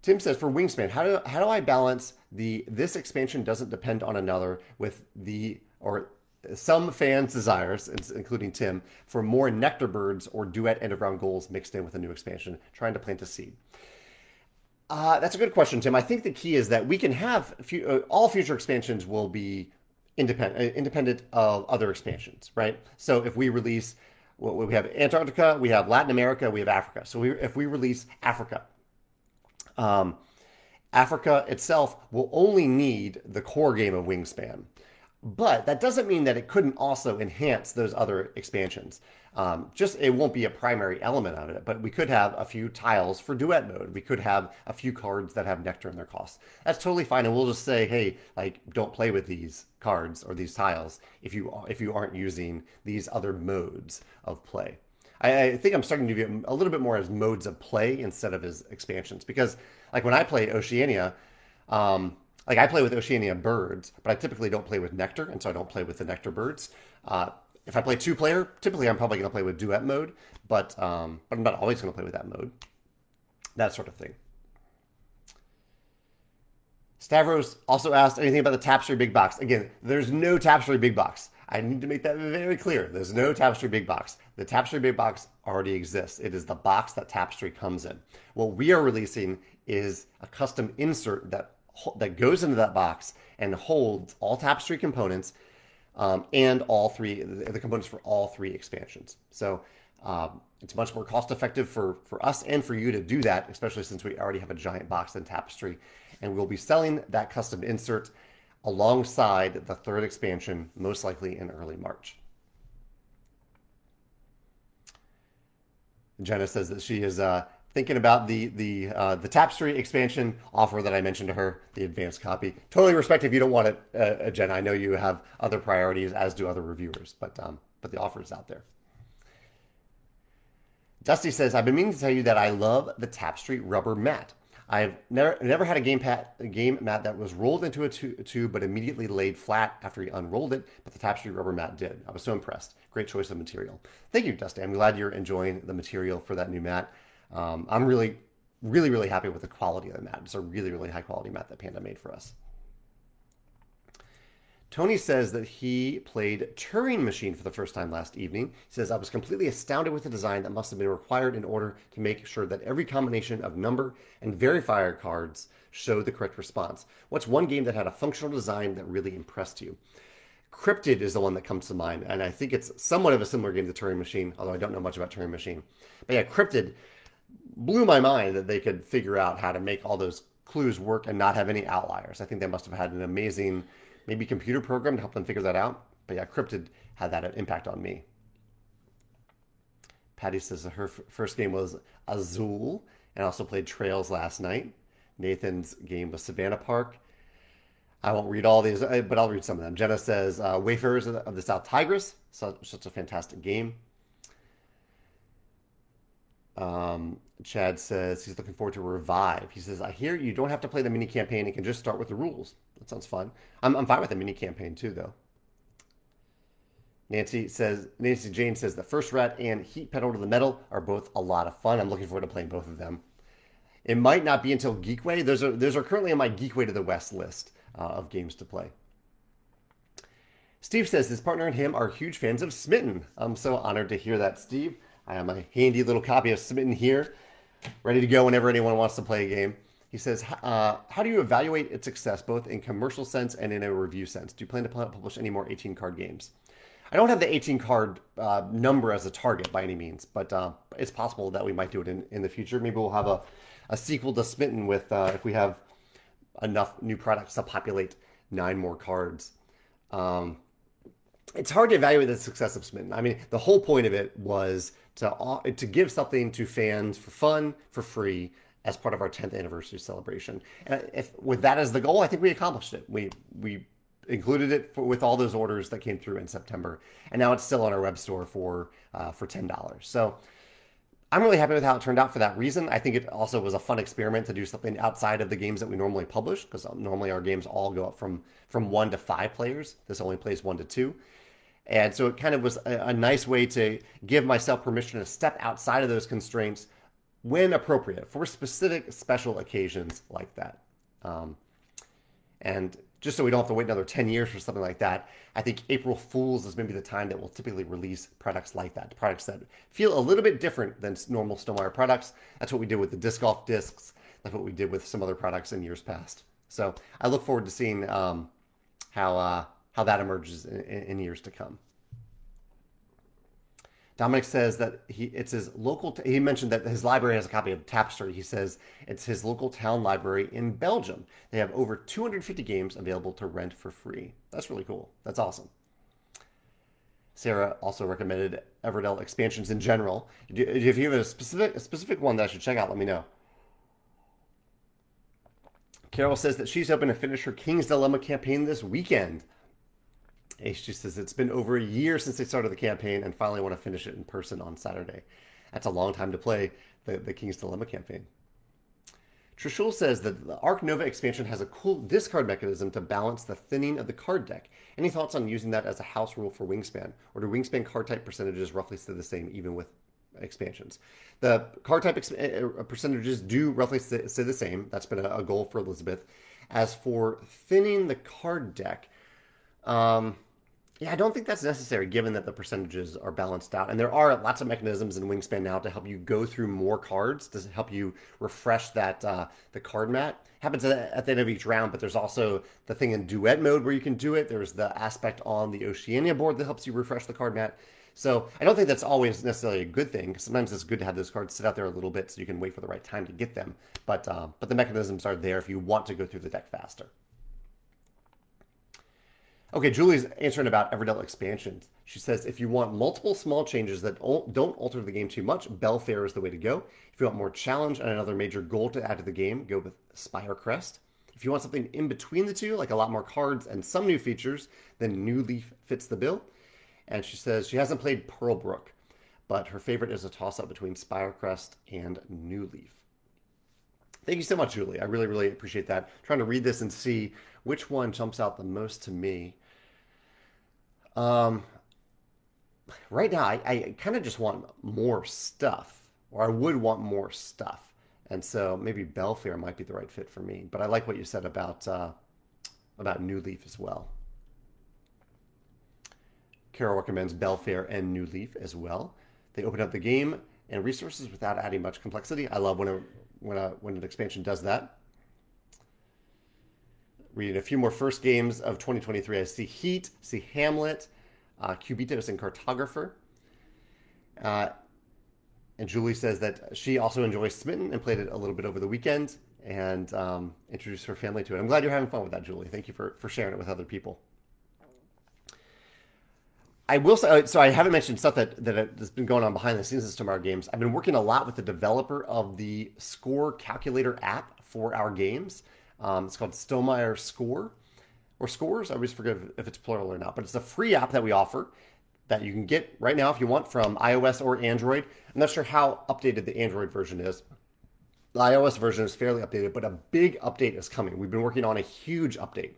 Tim says for Wingspan, how do how do I balance the this expansion doesn't depend on another with the or some fans' desires, including Tim, for more nectar birds or duet end of round goals mixed in with a new expansion, trying to plant a seed. Uh, that's a good question, Tim. I think the key is that we can have few, uh, all future expansions will be independent uh, independent of other expansions, right? So if we release, well, we have Antarctica, we have Latin America, we have Africa. So we, if we release Africa, um, Africa itself will only need the core game of Wingspan. But that doesn't mean that it couldn't also enhance those other expansions. Um, just it won't be a primary element of it, but we could have a few tiles for duet mode. We could have a few cards that have nectar in their costs. That's totally fine, and we'll just say, hey, like don't play with these cards or these tiles if you if you aren't using these other modes of play. I, I think I'm starting to view a little bit more as modes of play instead of as expansions because like when I play Oceania, um, like I play with Oceania birds, but I typically don't play with nectar, and so I don't play with the nectar birds. Uh, if I play two player, typically I'm probably going to play with duet mode, but um, but I'm not always going to play with that mode. That sort of thing. Stavros also asked anything about the Tapestry Big Box. Again, there's no Tapestry Big Box. I need to make that very clear. There's no Tapestry Big Box. The Tapestry Big Box already exists. It is the box that Tapestry comes in. What we are releasing is a custom insert that that goes into that box and holds all Tapestry components um, and all three the components for all three expansions. So um, it's much more cost effective for for us and for you to do that, especially since we already have a giant box in Tapestry, and we'll be selling that custom insert alongside the third expansion, most likely in early March. Jenna says that she is uh, thinking about the the uh, the tapestry expansion offer that I mentioned to her, the advanced copy. Totally respect if you don't want it, uh, uh, Jenna. I know you have other priorities, as do other reviewers, but um, but the offer is out there. Dusty says, I've been meaning to tell you that I love the tapestry rubber mat. I've never never had a game pat a game mat that was rolled into a, tube but immediately laid flat after you unrolled it, but the tapestry rubber mat did. I was so impressed. Great choice of material. Thank you, Dusty. I'm glad you're enjoying the material for that new mat. Um, I'm really, really, really happy with the quality of the mat. It's a really, really high quality mat that Panda made for us. Tony says that he played Turing Machine for the first time last evening. He says, I was completely astounded with the design that must have been required in order to make sure that every combination of number and verifier cards showed the correct response. What's one game that had a functional design that really impressed you? Cryptid is the one that comes to mind, and I think it's somewhat of a similar game to Turing Machine, although I don't know much about Turing Machine. But yeah, Cryptid blew my mind that they could figure out how to make all those clues work and not have any outliers. I think they must have had an amazing maybe computer program to help them figure that out. But yeah, Cryptid had that impact on me. Patty says her first game was Azul and also played Trails last night. Nathan's game was Savannah Park. I won't read all these, uh, but I'll read some of them. Jenna says uh, Wayfarers of the South Tigris, such, such a fantastic game. Um, Chad says he's looking forward to Revive. He says, I hear you don't have to play the mini campaign and can just start with the rules. That sounds fun. I'm, I'm fine with a mini campaign too, though. Nancy says, Nancy Jane says, the first rat and heat pedal to the metal are both a lot of fun. I'm looking forward to playing both of them. It might not be until Geekway. Those are those are currently on my Geekway to the West list uh, of games to play. Steve says his partner and him are huge fans of Smitten. I'm so honored to hear that, Steve. I have my handy little copy of Smitten here, ready to go whenever anyone wants to play a game. He says, uh, How do you evaluate its success, both in commercial sense and in a review sense? Do you plan to publish any more 18 card games? I don't have the 18 card uh, number as a target by any means, but uh, it's possible that we might do it in, in the future. Maybe we'll have a, a sequel to Smitten with, uh, if we have enough new products to populate nine more cards. Um, it's hard to evaluate the success of Smitten. I mean, the whole point of it was to to give something to fans for fun, for free, as part of our 10th anniversary celebration. And if with that as the goal, I think we accomplished it. We we included it for, with all those orders that came through in September, and now it's still on our web store for uh, for ten dollars. So. I'm really happy with how it turned out for that reason. I think it also was a fun experiment to do something outside of the games that we normally publish because normally our games all go up from from one to five players. This only plays one to two. And so it kind of was a, a, nice way to give myself permission to step outside of those constraints when appropriate for specific special occasions like that. Um, and just so we don't have to wait another 10 years for something like that, I think April Fools is maybe the time that we'll typically release products like that. Products that feel a little bit different than normal Stonemaier products. That's what we did with the disc golf discs. That's what we did with some other products in years past. So I look forward to seeing um, how uh, how that emerges in, in years to come. Dominic says that he it's his local. T- he mentioned that his library has a copy of Tapestry. He says it's his local town library in Belgium. They have over 250 games available to rent for free. That's really cool. That's awesome. Sarah also recommended Everdell expansions in general. If you have a specific a specific one that I should check out, let me know. Carol says that she's hoping to finish her King's Dilemma campaign this weekend. H says it's been over a year since they started the campaign and finally want to finish it in person on Saturday. That's a long time to play the, the King's Dilemma campaign. Trishul says that the Ark Nova expansion has a cool discard mechanism to balance the thinning of the card deck. Any thoughts on using that as a house rule for Wingspan? Or do Wingspan card type percentages roughly stay the same even with expansions? The card type eh, eh, percentages do roughly stay, stay the same. That's been a, a, goal for Elizabeth. As for thinning the card deck, um, yeah, I don't think that's necessary given that the percentages are balanced out. And there are lots of mechanisms in Wingspan now to help you go through more cards, to help you refresh that uh, the card mat. Happens at the end of each round, but there's also the thing in duet mode where you can do it. There's the aspect on the Oceania board that helps you refresh the card mat. So I don't think that's always necessarily a good thing. Sometimes it's good to have those cards sit out there a little bit so you can wait for the right time to get them. But uh, but the mechanisms are there if you want to go through the deck faster. Okay, Julie's answering about Everdell expansions. She says if you want multiple small changes that don't alter the game too much, Belfair is the way to go. If you want more challenge and another major goal to add to the game, go with Spirecrest. If you want something in between the two, like a lot more cards and some new features, then New Leaf fits the bill. And she says she hasn't played Pearlbrook, but her favorite is a toss up between Spirecrest and New Leaf. Thank you so much, Julie. I really, really appreciate that. I'm trying to read this and see which one jumps out the most to me. Um, right now, I, I kind of just want more stuff, or I would want more stuff. And so maybe Belfair might be the right fit for me. But I like what you said about uh, about New Leaf as well. Carol recommends Belfair and New Leaf as well. They open up the game and resources without adding much complexity. I love when a when a when an expansion does that. Reading a few more first games of 2023, I see Heat, see Hamlet, uh, Cubitos, and Cartographer. Uh, and Julie says that she also enjoys Smitten and played it a little bit over the weekend and um, introduced her family to it. I'm glad you're having fun with that, Julie. Thank you for, for sharing it with other people. I will say, uh, so I haven't mentioned stuff that, that has been going on behind the scenes in Stonemaier Games. I've been working a lot with the developer of the score calculator app for our games. Um, it's called Stonemaier Score or Scores. I always forget if it's plural or not, but it's a free app that we offer that you can get right now if you want from iOS or Android. I'm not sure how updated the Android version is. The iOS version is fairly updated, but a big update is coming. We've been working on a huge update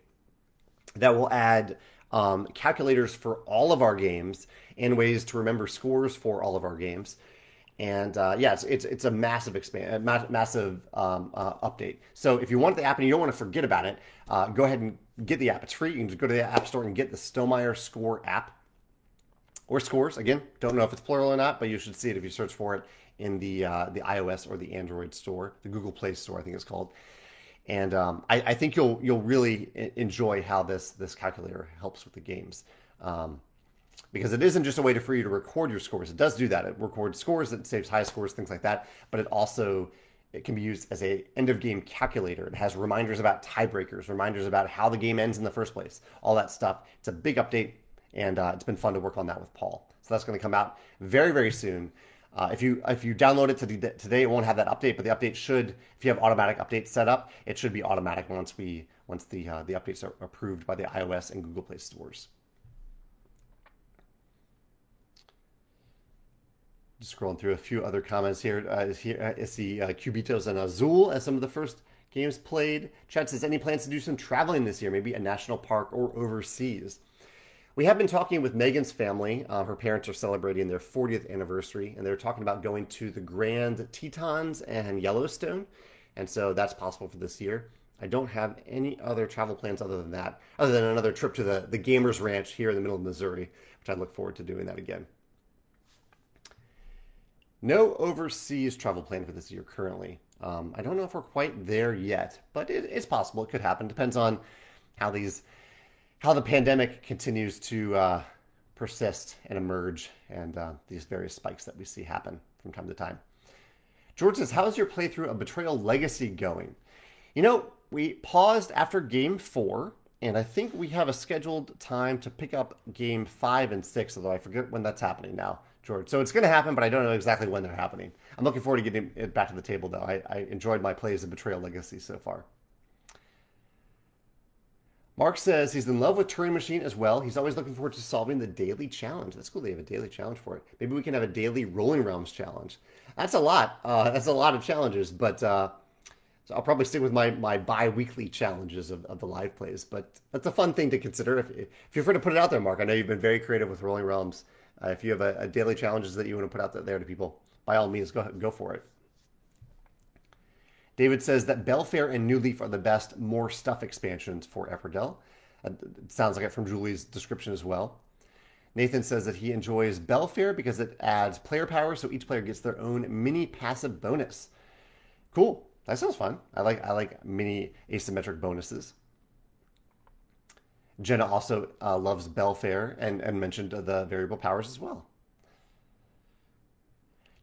that will add um, calculators for all of our games and ways to remember scores for all of our games. And uh, yeah, it's, it's, it's a massive expand, massive um, uh, update. So if you want the app and you don't want to forget about it, uh, go ahead and get the app. It's free. You can just go to the App Store and get the Stonemaier Score app or Scores. Again, don't know if it's plural or not, but you should see it if you search for it in the uh, the iOS or the Android store, the Google Play Store, I think it's called and um, I, I, think you'll you'll really enjoy how this this calculator helps with the games. Um, because it isn't just a way to, for you to record your scores. It does do that. It records scores, it saves high scores, things like that. But it also it can be used as a end of game calculator. It has reminders about tiebreakers, reminders about how the game ends in the first place, all that stuff. It's a big update, and uh, it's been fun to work on that with Paul. So that's going to come out very very soon. Uh, if you if you download it today, it won't have that update, but the update should, if you have automatic updates set up, it should be automatic once we once the uh, the updates are approved by the iOS and Google Play stores. Scrolling through a few other comments here. Uh, is here uh, the uh, Cubitos and Azul as some of the first games played. Chad says, any plans to do some traveling this year, maybe a national park or overseas? We have been talking with Megan's family. Uh, her parents are celebrating their 40th anniversary, and they're talking about going to the Grand Tetons and Yellowstone. And so that's possible for this year. I don't have any other travel plans other than that, other than another trip to the, the Gamers Ranch here in the middle of Missouri, which I look forward to doing that again. No overseas travel plan for this year currently. Um, I don't know if we're quite there yet, but it, it's possible. It could happen. Depends on how these how the pandemic continues to uh, persist and emerge, and uh, these various spikes that we see happen from time to time. George says, "How's your playthrough of Betrayal Legacy going?" You know, we paused after Game Four, and I think we have a scheduled time to pick up Game Five and Six. Although I forget when that's happening now, George. So it's going to happen, but I don't know exactly when they're happening. I'm looking forward to getting it back to the table, though. I, I enjoyed my plays of Betrayal Legacy so far. Mark says he's in love with Turing Machine as well. He's always looking forward to solving the daily challenge. That's cool. They have a daily challenge for it. Maybe we can have a daily Rolling Realms challenge. That's a lot. Uh, that's a lot of challenges, but uh, so I'll probably stick with my my bi-weekly challenges of, of the live plays. But that's a fun thing to consider. If, if you're free to put it out there, Mark, I know you've been very creative with Rolling Realms. Uh, if you have a, a daily challenges that you want to put out there to people, by all means, go go for it. David says that Belfair and New Leaf are the best more stuff expansions for Everdell. It sounds like it from Julie's description as well. Nathan says that he enjoys Belfair because it adds player power, so each player gets their own mini passive bonus. Cool. That sounds fun. I like I like mini asymmetric bonuses. Jenna also uh, loves Belfair and, and mentioned the variable powers as well.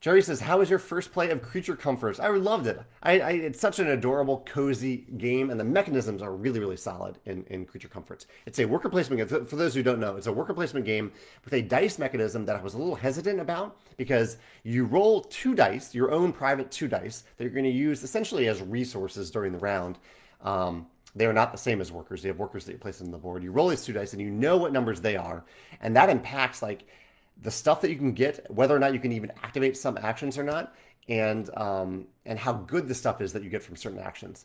Jerry says, "How was your first play of Creature Comforts?" I loved it. I, I, it's such an adorable, cozy game, and the mechanisms are really, really solid in, in Creature Comforts. It's a worker placement game. For those who don't know, it's a worker placement game with a dice mechanism that I was a little hesitant about because you roll two dice, your own private two dice that you're going to use essentially as resources during the round. Um, they are not the same as workers. You have workers that you place on the board. You roll these two dice, and you know what numbers they are, and that impacts like the stuff that you can get, whether or not you can even activate some actions or not, and um, and how good the stuff is that you get from certain actions.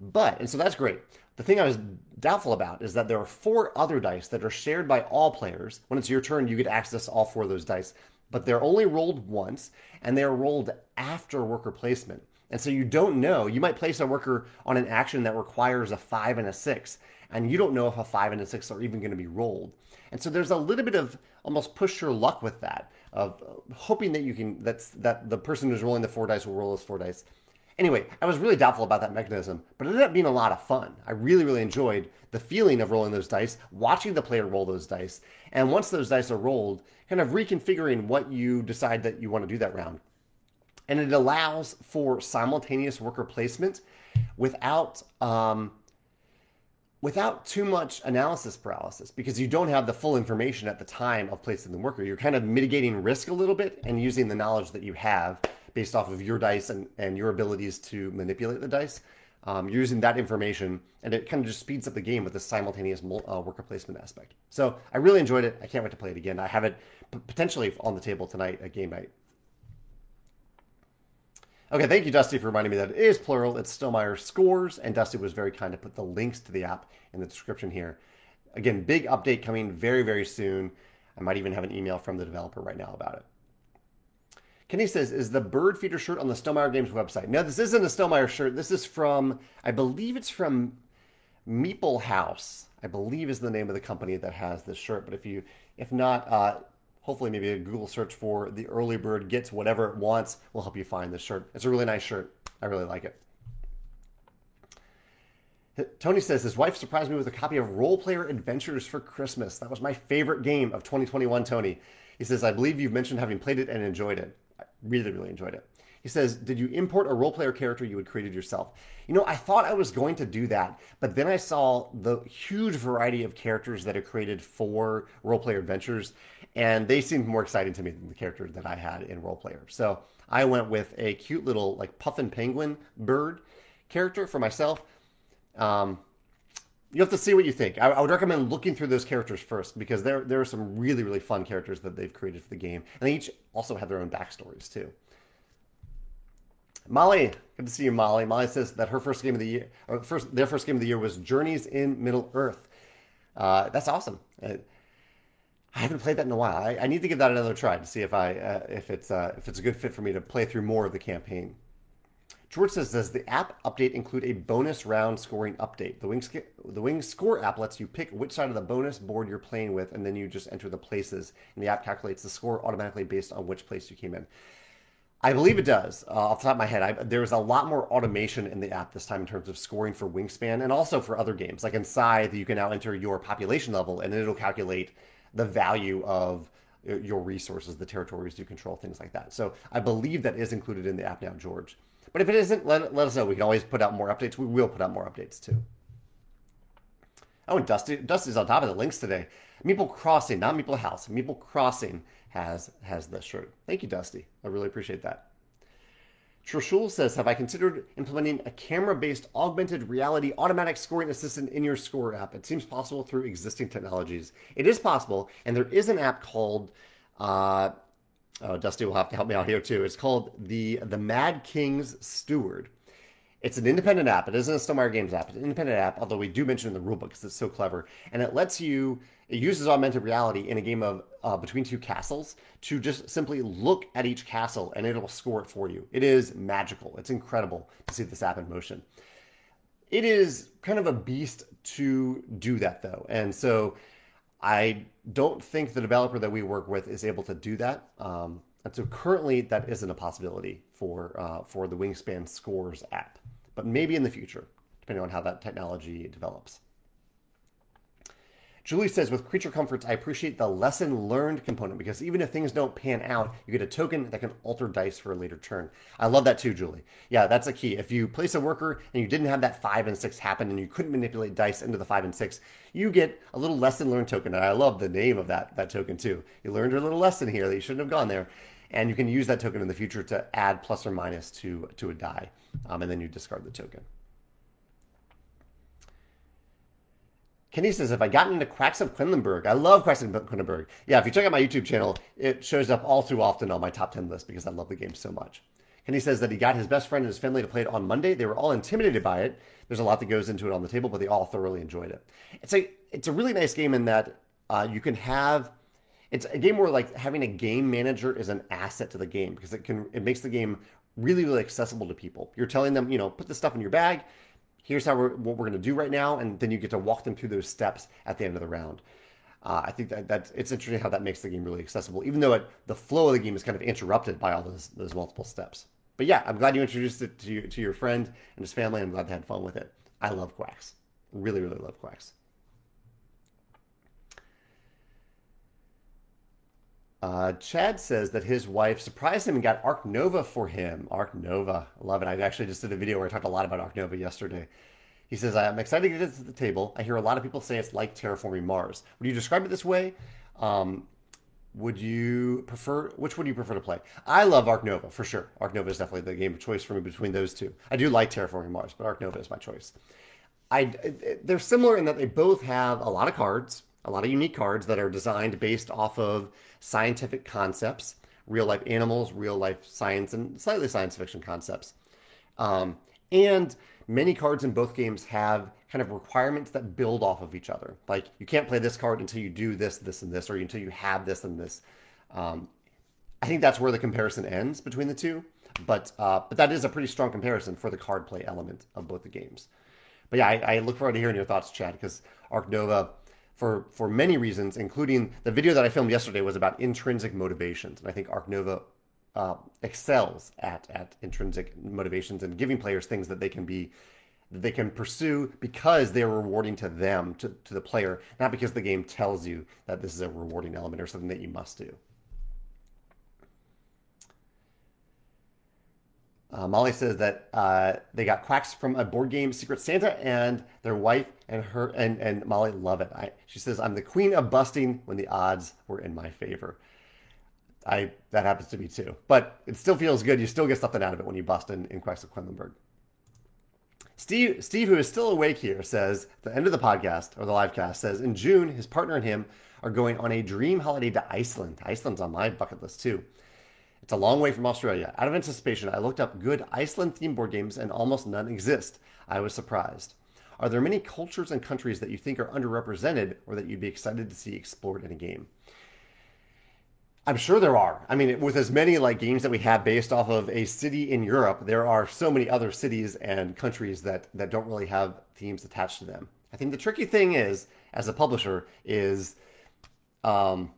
But and so that's great. The thing I was doubtful about is that there are four other dice that are shared by all players. When it's your turn, you get access to all four of those dice, but they're only rolled once, and they're rolled after worker placement. And so you don't know. You might place a worker on an action that requires a five and a six, and you don't know if a five and a six are even going to be rolled. And so there's a little bit of almost push your luck with that, of hoping that you can that's that the person who's rolling the four dice will roll those four dice. Anyway, I was really doubtful about that mechanism, but it ended up being a lot of fun. I really, really enjoyed the feeling of rolling those dice, watching the player roll those dice, and once those dice are rolled, kind of reconfiguring what you decide that you want to do that round. And it allows for simultaneous worker placement without um, without too much analysis paralysis because you don't have the full information at the time of placing the worker. You're kind of mitigating risk a little bit and using the knowledge that you have based off of your dice and, and your abilities to manipulate the dice. Um, you're using that information, and it kind of just speeds up the game with the simultaneous uh, worker placement aspect. So I really enjoyed it. I can't wait to play it again. I have it p- potentially on the table tonight at game night. Okay, thank you, Dusty, for reminding me that it is plural. It's Stonemaier Scores, and Dusty was very kind to put the links to the app in the description here. Again, big update coming very, very soon. I might even have an email from the developer right now about it. Kenny says, is the bird feeder shirt on the Stonemaier Games website? No, this isn't a Stonemaier shirt. This is from, I believe it's from Meeple House. I believe is the name of the company that has this shirt. But if you, if not, uh, hopefully maybe a Google search for the early bird gets whatever it wants will help you find this shirt. It's a really nice shirt. I really like it. Tony says his wife surprised me with a copy of Roll Player Adventures for Christmas. That was my favorite game of 2021, Tony. He says, I believe you've mentioned having played it and enjoyed it I really, really enjoyed it. He says, Did you import a Roll Player character you had created yourself? You know, I thought I was going to do that, but then I saw the huge variety of characters that are created for Roll Player Adventures, and they seemed more exciting to me than the character that I had in Roll Player. So I went with a cute little, like, puffin penguin bird character for myself. Um, you have to see what you think. I, I, would recommend looking through those characters first because there there are some really really fun characters that they've created for the game, and they each also have their own backstories too. Molly, good to see you, Molly. Molly says that her first game of the year, or first their first game of the year was Journeys in Middle Earth. Uh, that's awesome. Uh, I haven't played that in a while. I, I, need to give that another try to see if I uh, if it's uh, if it's a good fit for me to play through more of the campaign. George says, does the app update include a bonus round scoring update? The Wings the Wing Score app lets you pick which side of the bonus board you're playing with, and then you just enter the places, and the app calculates the score automatically based on which place you came in. I believe it does. Uh, off the top of my head, I, there's a lot more automation in the app this time in terms of scoring for Wingspan and also for other games. Like in Scythe, you can now enter your population level, and it'll calculate the value of uh, your resources, the territories you control, things like that. So I believe that is included in the app now, George. But if it isn't, let, let us know. We can always put out more updates. We will put out more updates too. Oh, and Dusty, Dusty's on top of the links today. Meeple Crossing, not Meeple House. Meeple Crossing has has this shirt. Thank you, Dusty. I really appreciate that. Trishul says, have I considered implementing a camera-based augmented reality automatic scoring assistant in your score app? It seems possible through existing technologies. It is possible, and there is an app called uh, Oh, Dusty will have to help me out here too. It's called the the Mad King's Steward. It's an independent app. It isn't a Stonemaier Games app. It's an independent app, although we do mention in the rulebook because it's so clever. And it lets you, it uses augmented reality in a game of uh, between two castles to just simply look at each castle and it'll score it for you. It is magical. It's incredible to see this app in motion. It is kind of a beast to do that though. And so I don't think the developer that we work with is able to do that. Um, and so currently that isn't a possibility for uh, for the Wingspan Scores app, but maybe in the future, depending on how that technology develops. Julie says, with creature comforts, I appreciate the lesson learned component because even if things don't pan out, you get a token that can alter dice for a later turn. I love that too, Julie. Yeah, that's a key. If you place a worker and you didn't have that five and six happen and you couldn't manipulate dice into the five and six, you get a little lesson learned token. And I love the name of that, that token too. You learned a little lesson here that you shouldn't have gone there. And you can use that token in the future to add plus or minus to, to a die. Um, and then you discard the token. Kenny says, "Have I gotten into Quacks of Quedlinburg? I love Quacks of Quedlinburg. Yeah, if you check out my YouTube channel, it shows up all too often on my top 10 list because I love the game so much. Kenny says that he got his best friend and his family to play it on Monday. They were all intimidated by it. There's a lot that goes into it on the table, but they all thoroughly enjoyed it. It's a it's a really nice game in that uh, you can have it's a game where like having a game manager is an asset to the game because it can it makes the game really really accessible to people. You're telling them, you know, put this stuff in your bag here's how we're, what we're going to do right now, and then you get to walk them through those steps at the end of the round. Uh, I think that that's it's interesting how that makes the game really accessible, even though it, the flow of the game is kind of interrupted by all those those multiple steps. But yeah, I'm glad you introduced it to, you, to your friend and his family. I'm glad they had fun with it. I love Quacks. Really, really love Quacks. Uh, Chad says that his wife surprised him and got Ark Nova for him. Ark Nova, love it. I actually just did a video where I talked a lot about Ark Nova yesterday. He says, I'm excited to get this to the table. I hear a lot of people say it's like terraforming Mars. Would you describe it this way? Um, would you prefer, which would you prefer to play? I love Ark Nova for sure. Ark Nova is definitely the game of choice for me between those two. I do like terraforming Mars, but Ark Nova is my choice. I, they're similar in that they both have a lot of cards, a lot of unique cards that are designed based off of scientific concepts, real life animals, real life science, and slightly science fiction concepts. Um, and many cards in both games have kind of requirements that build off of each other. Like you can't play this card until you do this, this, and this, or until you have this and this. Um, I think that's where the comparison ends between the two. But uh, but that is a pretty strong comparison for the card play element of both the games. But yeah, I, I look forward to hearing your thoughts, Chad, because Ark Nova, for for many reasons, including the video that I filmed yesterday, was about intrinsic motivations, and I think Ark Nova uh, excels at at intrinsic motivations and giving players things that they can be they can pursue because they're rewarding to them to, to the player not because the game tells you that this is a rewarding element or something that you must do uh, molly says that uh, they got quacks from a board game secret santa and their wife and her and, and molly love it I, she says i'm the queen of busting when the odds were in my favor I that happens to me too. But it still feels good. You still get something out of it when you bust in, in Quacks of Quedlinburg. Steve, Steve, who is still awake here, says the end of the podcast or the live cast says in June his partner and him are going on a dream holiday to Iceland. Iceland's on my bucket list too. It's a long way from Australia. Out of anticipation, I looked up good Iceland themed board games and almost none exist. I was surprised. Are there many cultures and countries that you think are underrepresented or that you'd be excited to see explored in a game? I'm sure there are. I mean, with as many like games that we have based off of a city in Europe, there are so many other cities and countries that that don't really have themes attached to them. I think the tricky thing is, as a publisher, is um,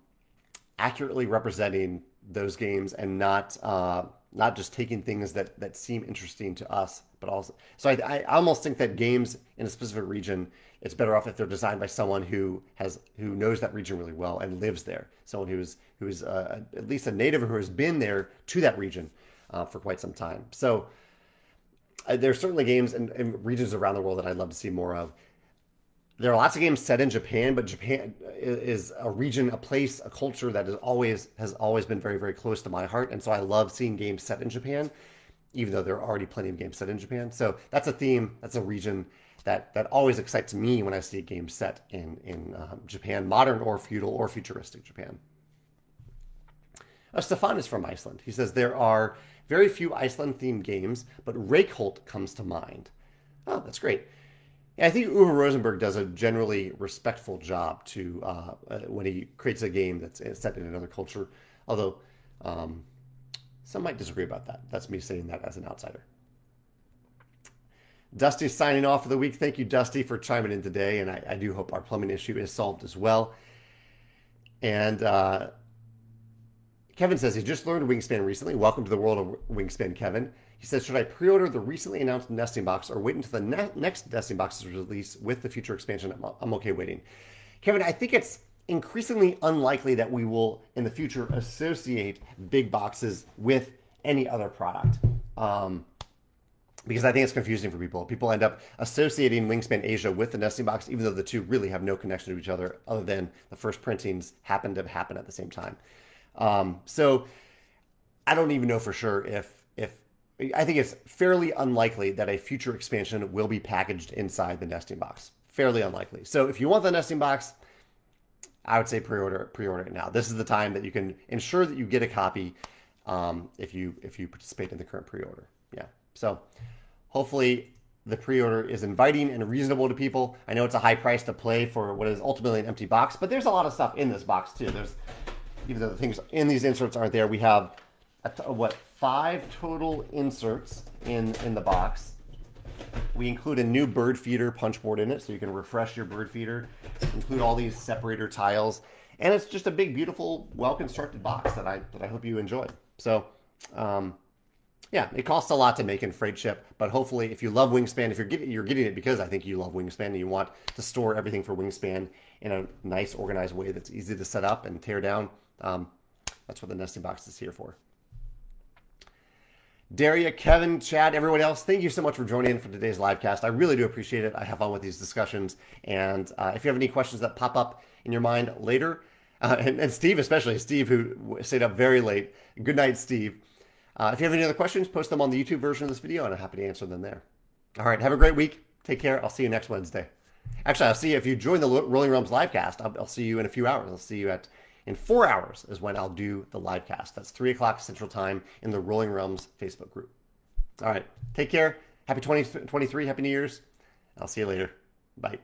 accurately representing those games and not uh, not just taking things that that seem interesting to us, but also. So I, I almost think that games in a specific region it's better off if they're designed by someone who has who knows that region really well and lives there. Someone who's who's uh, at least a native or who has been there to that region uh, for quite some time. So uh, there's certainly games and, and, regions around the world that I'd love to see more of. There are lots of games set in Japan, but Japan is a region, a place, a culture that is always has always been very very close to my heart, and so I love seeing games set in Japan, even though there are already plenty of games set in Japan. So that's a theme, that's a region that that always excites me when I see a game set in in um, Japan, modern or feudal or futuristic Japan. Uh, Stefan is from Iceland. He says there are very few Iceland themed games, but Reykholt comes to mind. Oh, that's great. I think Uwe Rosenberg does a generally respectful job to uh, uh, when he creates a game that's set in another culture. Although um, some might disagree about that. That's me saying that as an outsider. Dusty signing off for the week. Thank you, Dusty, for chiming in today. And I, I do hope our plumbing issue is solved as well. And uh, Kevin says he just learned Wingspan recently. Welcome to the world of Wingspan, Kevin. He says, Should I pre order the recently announced nesting box or wait until the ne- next nesting box is released with the future expansion? I'm, I'm okay waiting. Kevin, I think it's increasingly unlikely that we will in the future associate big boxes with any other product. Um, because I think it's confusing for people. People end up associating Wingspan Asia with the nesting box, even though the two really have no connection to each other, other than the first printings happened to happen at the same time. Um, so I don't even know for sure if if I think it's fairly unlikely that a future expansion will be packaged inside the nesting box. Fairly unlikely. So if you want the nesting box, I would say pre-order pre-order it now. This is the time that you can ensure that you get a copy um, if you if you participate in the current pre-order. Yeah. So hopefully the pre-order is inviting and reasonable to people. I know it's a high price to play for what is ultimately an empty box, but there's a lot of stuff in this box too. There's even though the things in these inserts aren't there, we have what five total inserts in in the box. we include a new bird feeder punch board in it, so you can refresh your bird feeder. Include all these separator tiles, and it's just a big, beautiful, well-constructed box that I that I hope you enjoy. So, um, yeah, it costs a lot to make and freight ship, but hopefully, if you love Wingspan, if you're getting you're getting it because I think you love Wingspan and you want to store everything for Wingspan in a nice, organized way that's easy to set up and tear down. Um, that's what the nesting box is here for. Daria, Kevin, Chad, everyone else, thank you so much for joining in for today's live cast. I really do appreciate it. I have fun with these discussions. And uh, if you have any questions that pop up in your mind later, uh, and, and, Steve, especially Steve, who stayed up very late, good night, Steve. Uh, if you have any other questions, post them on the YouTube version of this video, and I'm happy to answer them there. All right, have a great week. Take care. I'll see you next Wednesday. Actually, I'll see you if you join the Rolling Realms livecast. I'll, I'll see you in a few hours. I'll see you at in four hours is when I'll do the live cast. That's three o'clock Central Time in the Rolling Realms Facebook group. All right. Take care. Happy 2023. Happy New Year's. I'll see you later. Bye.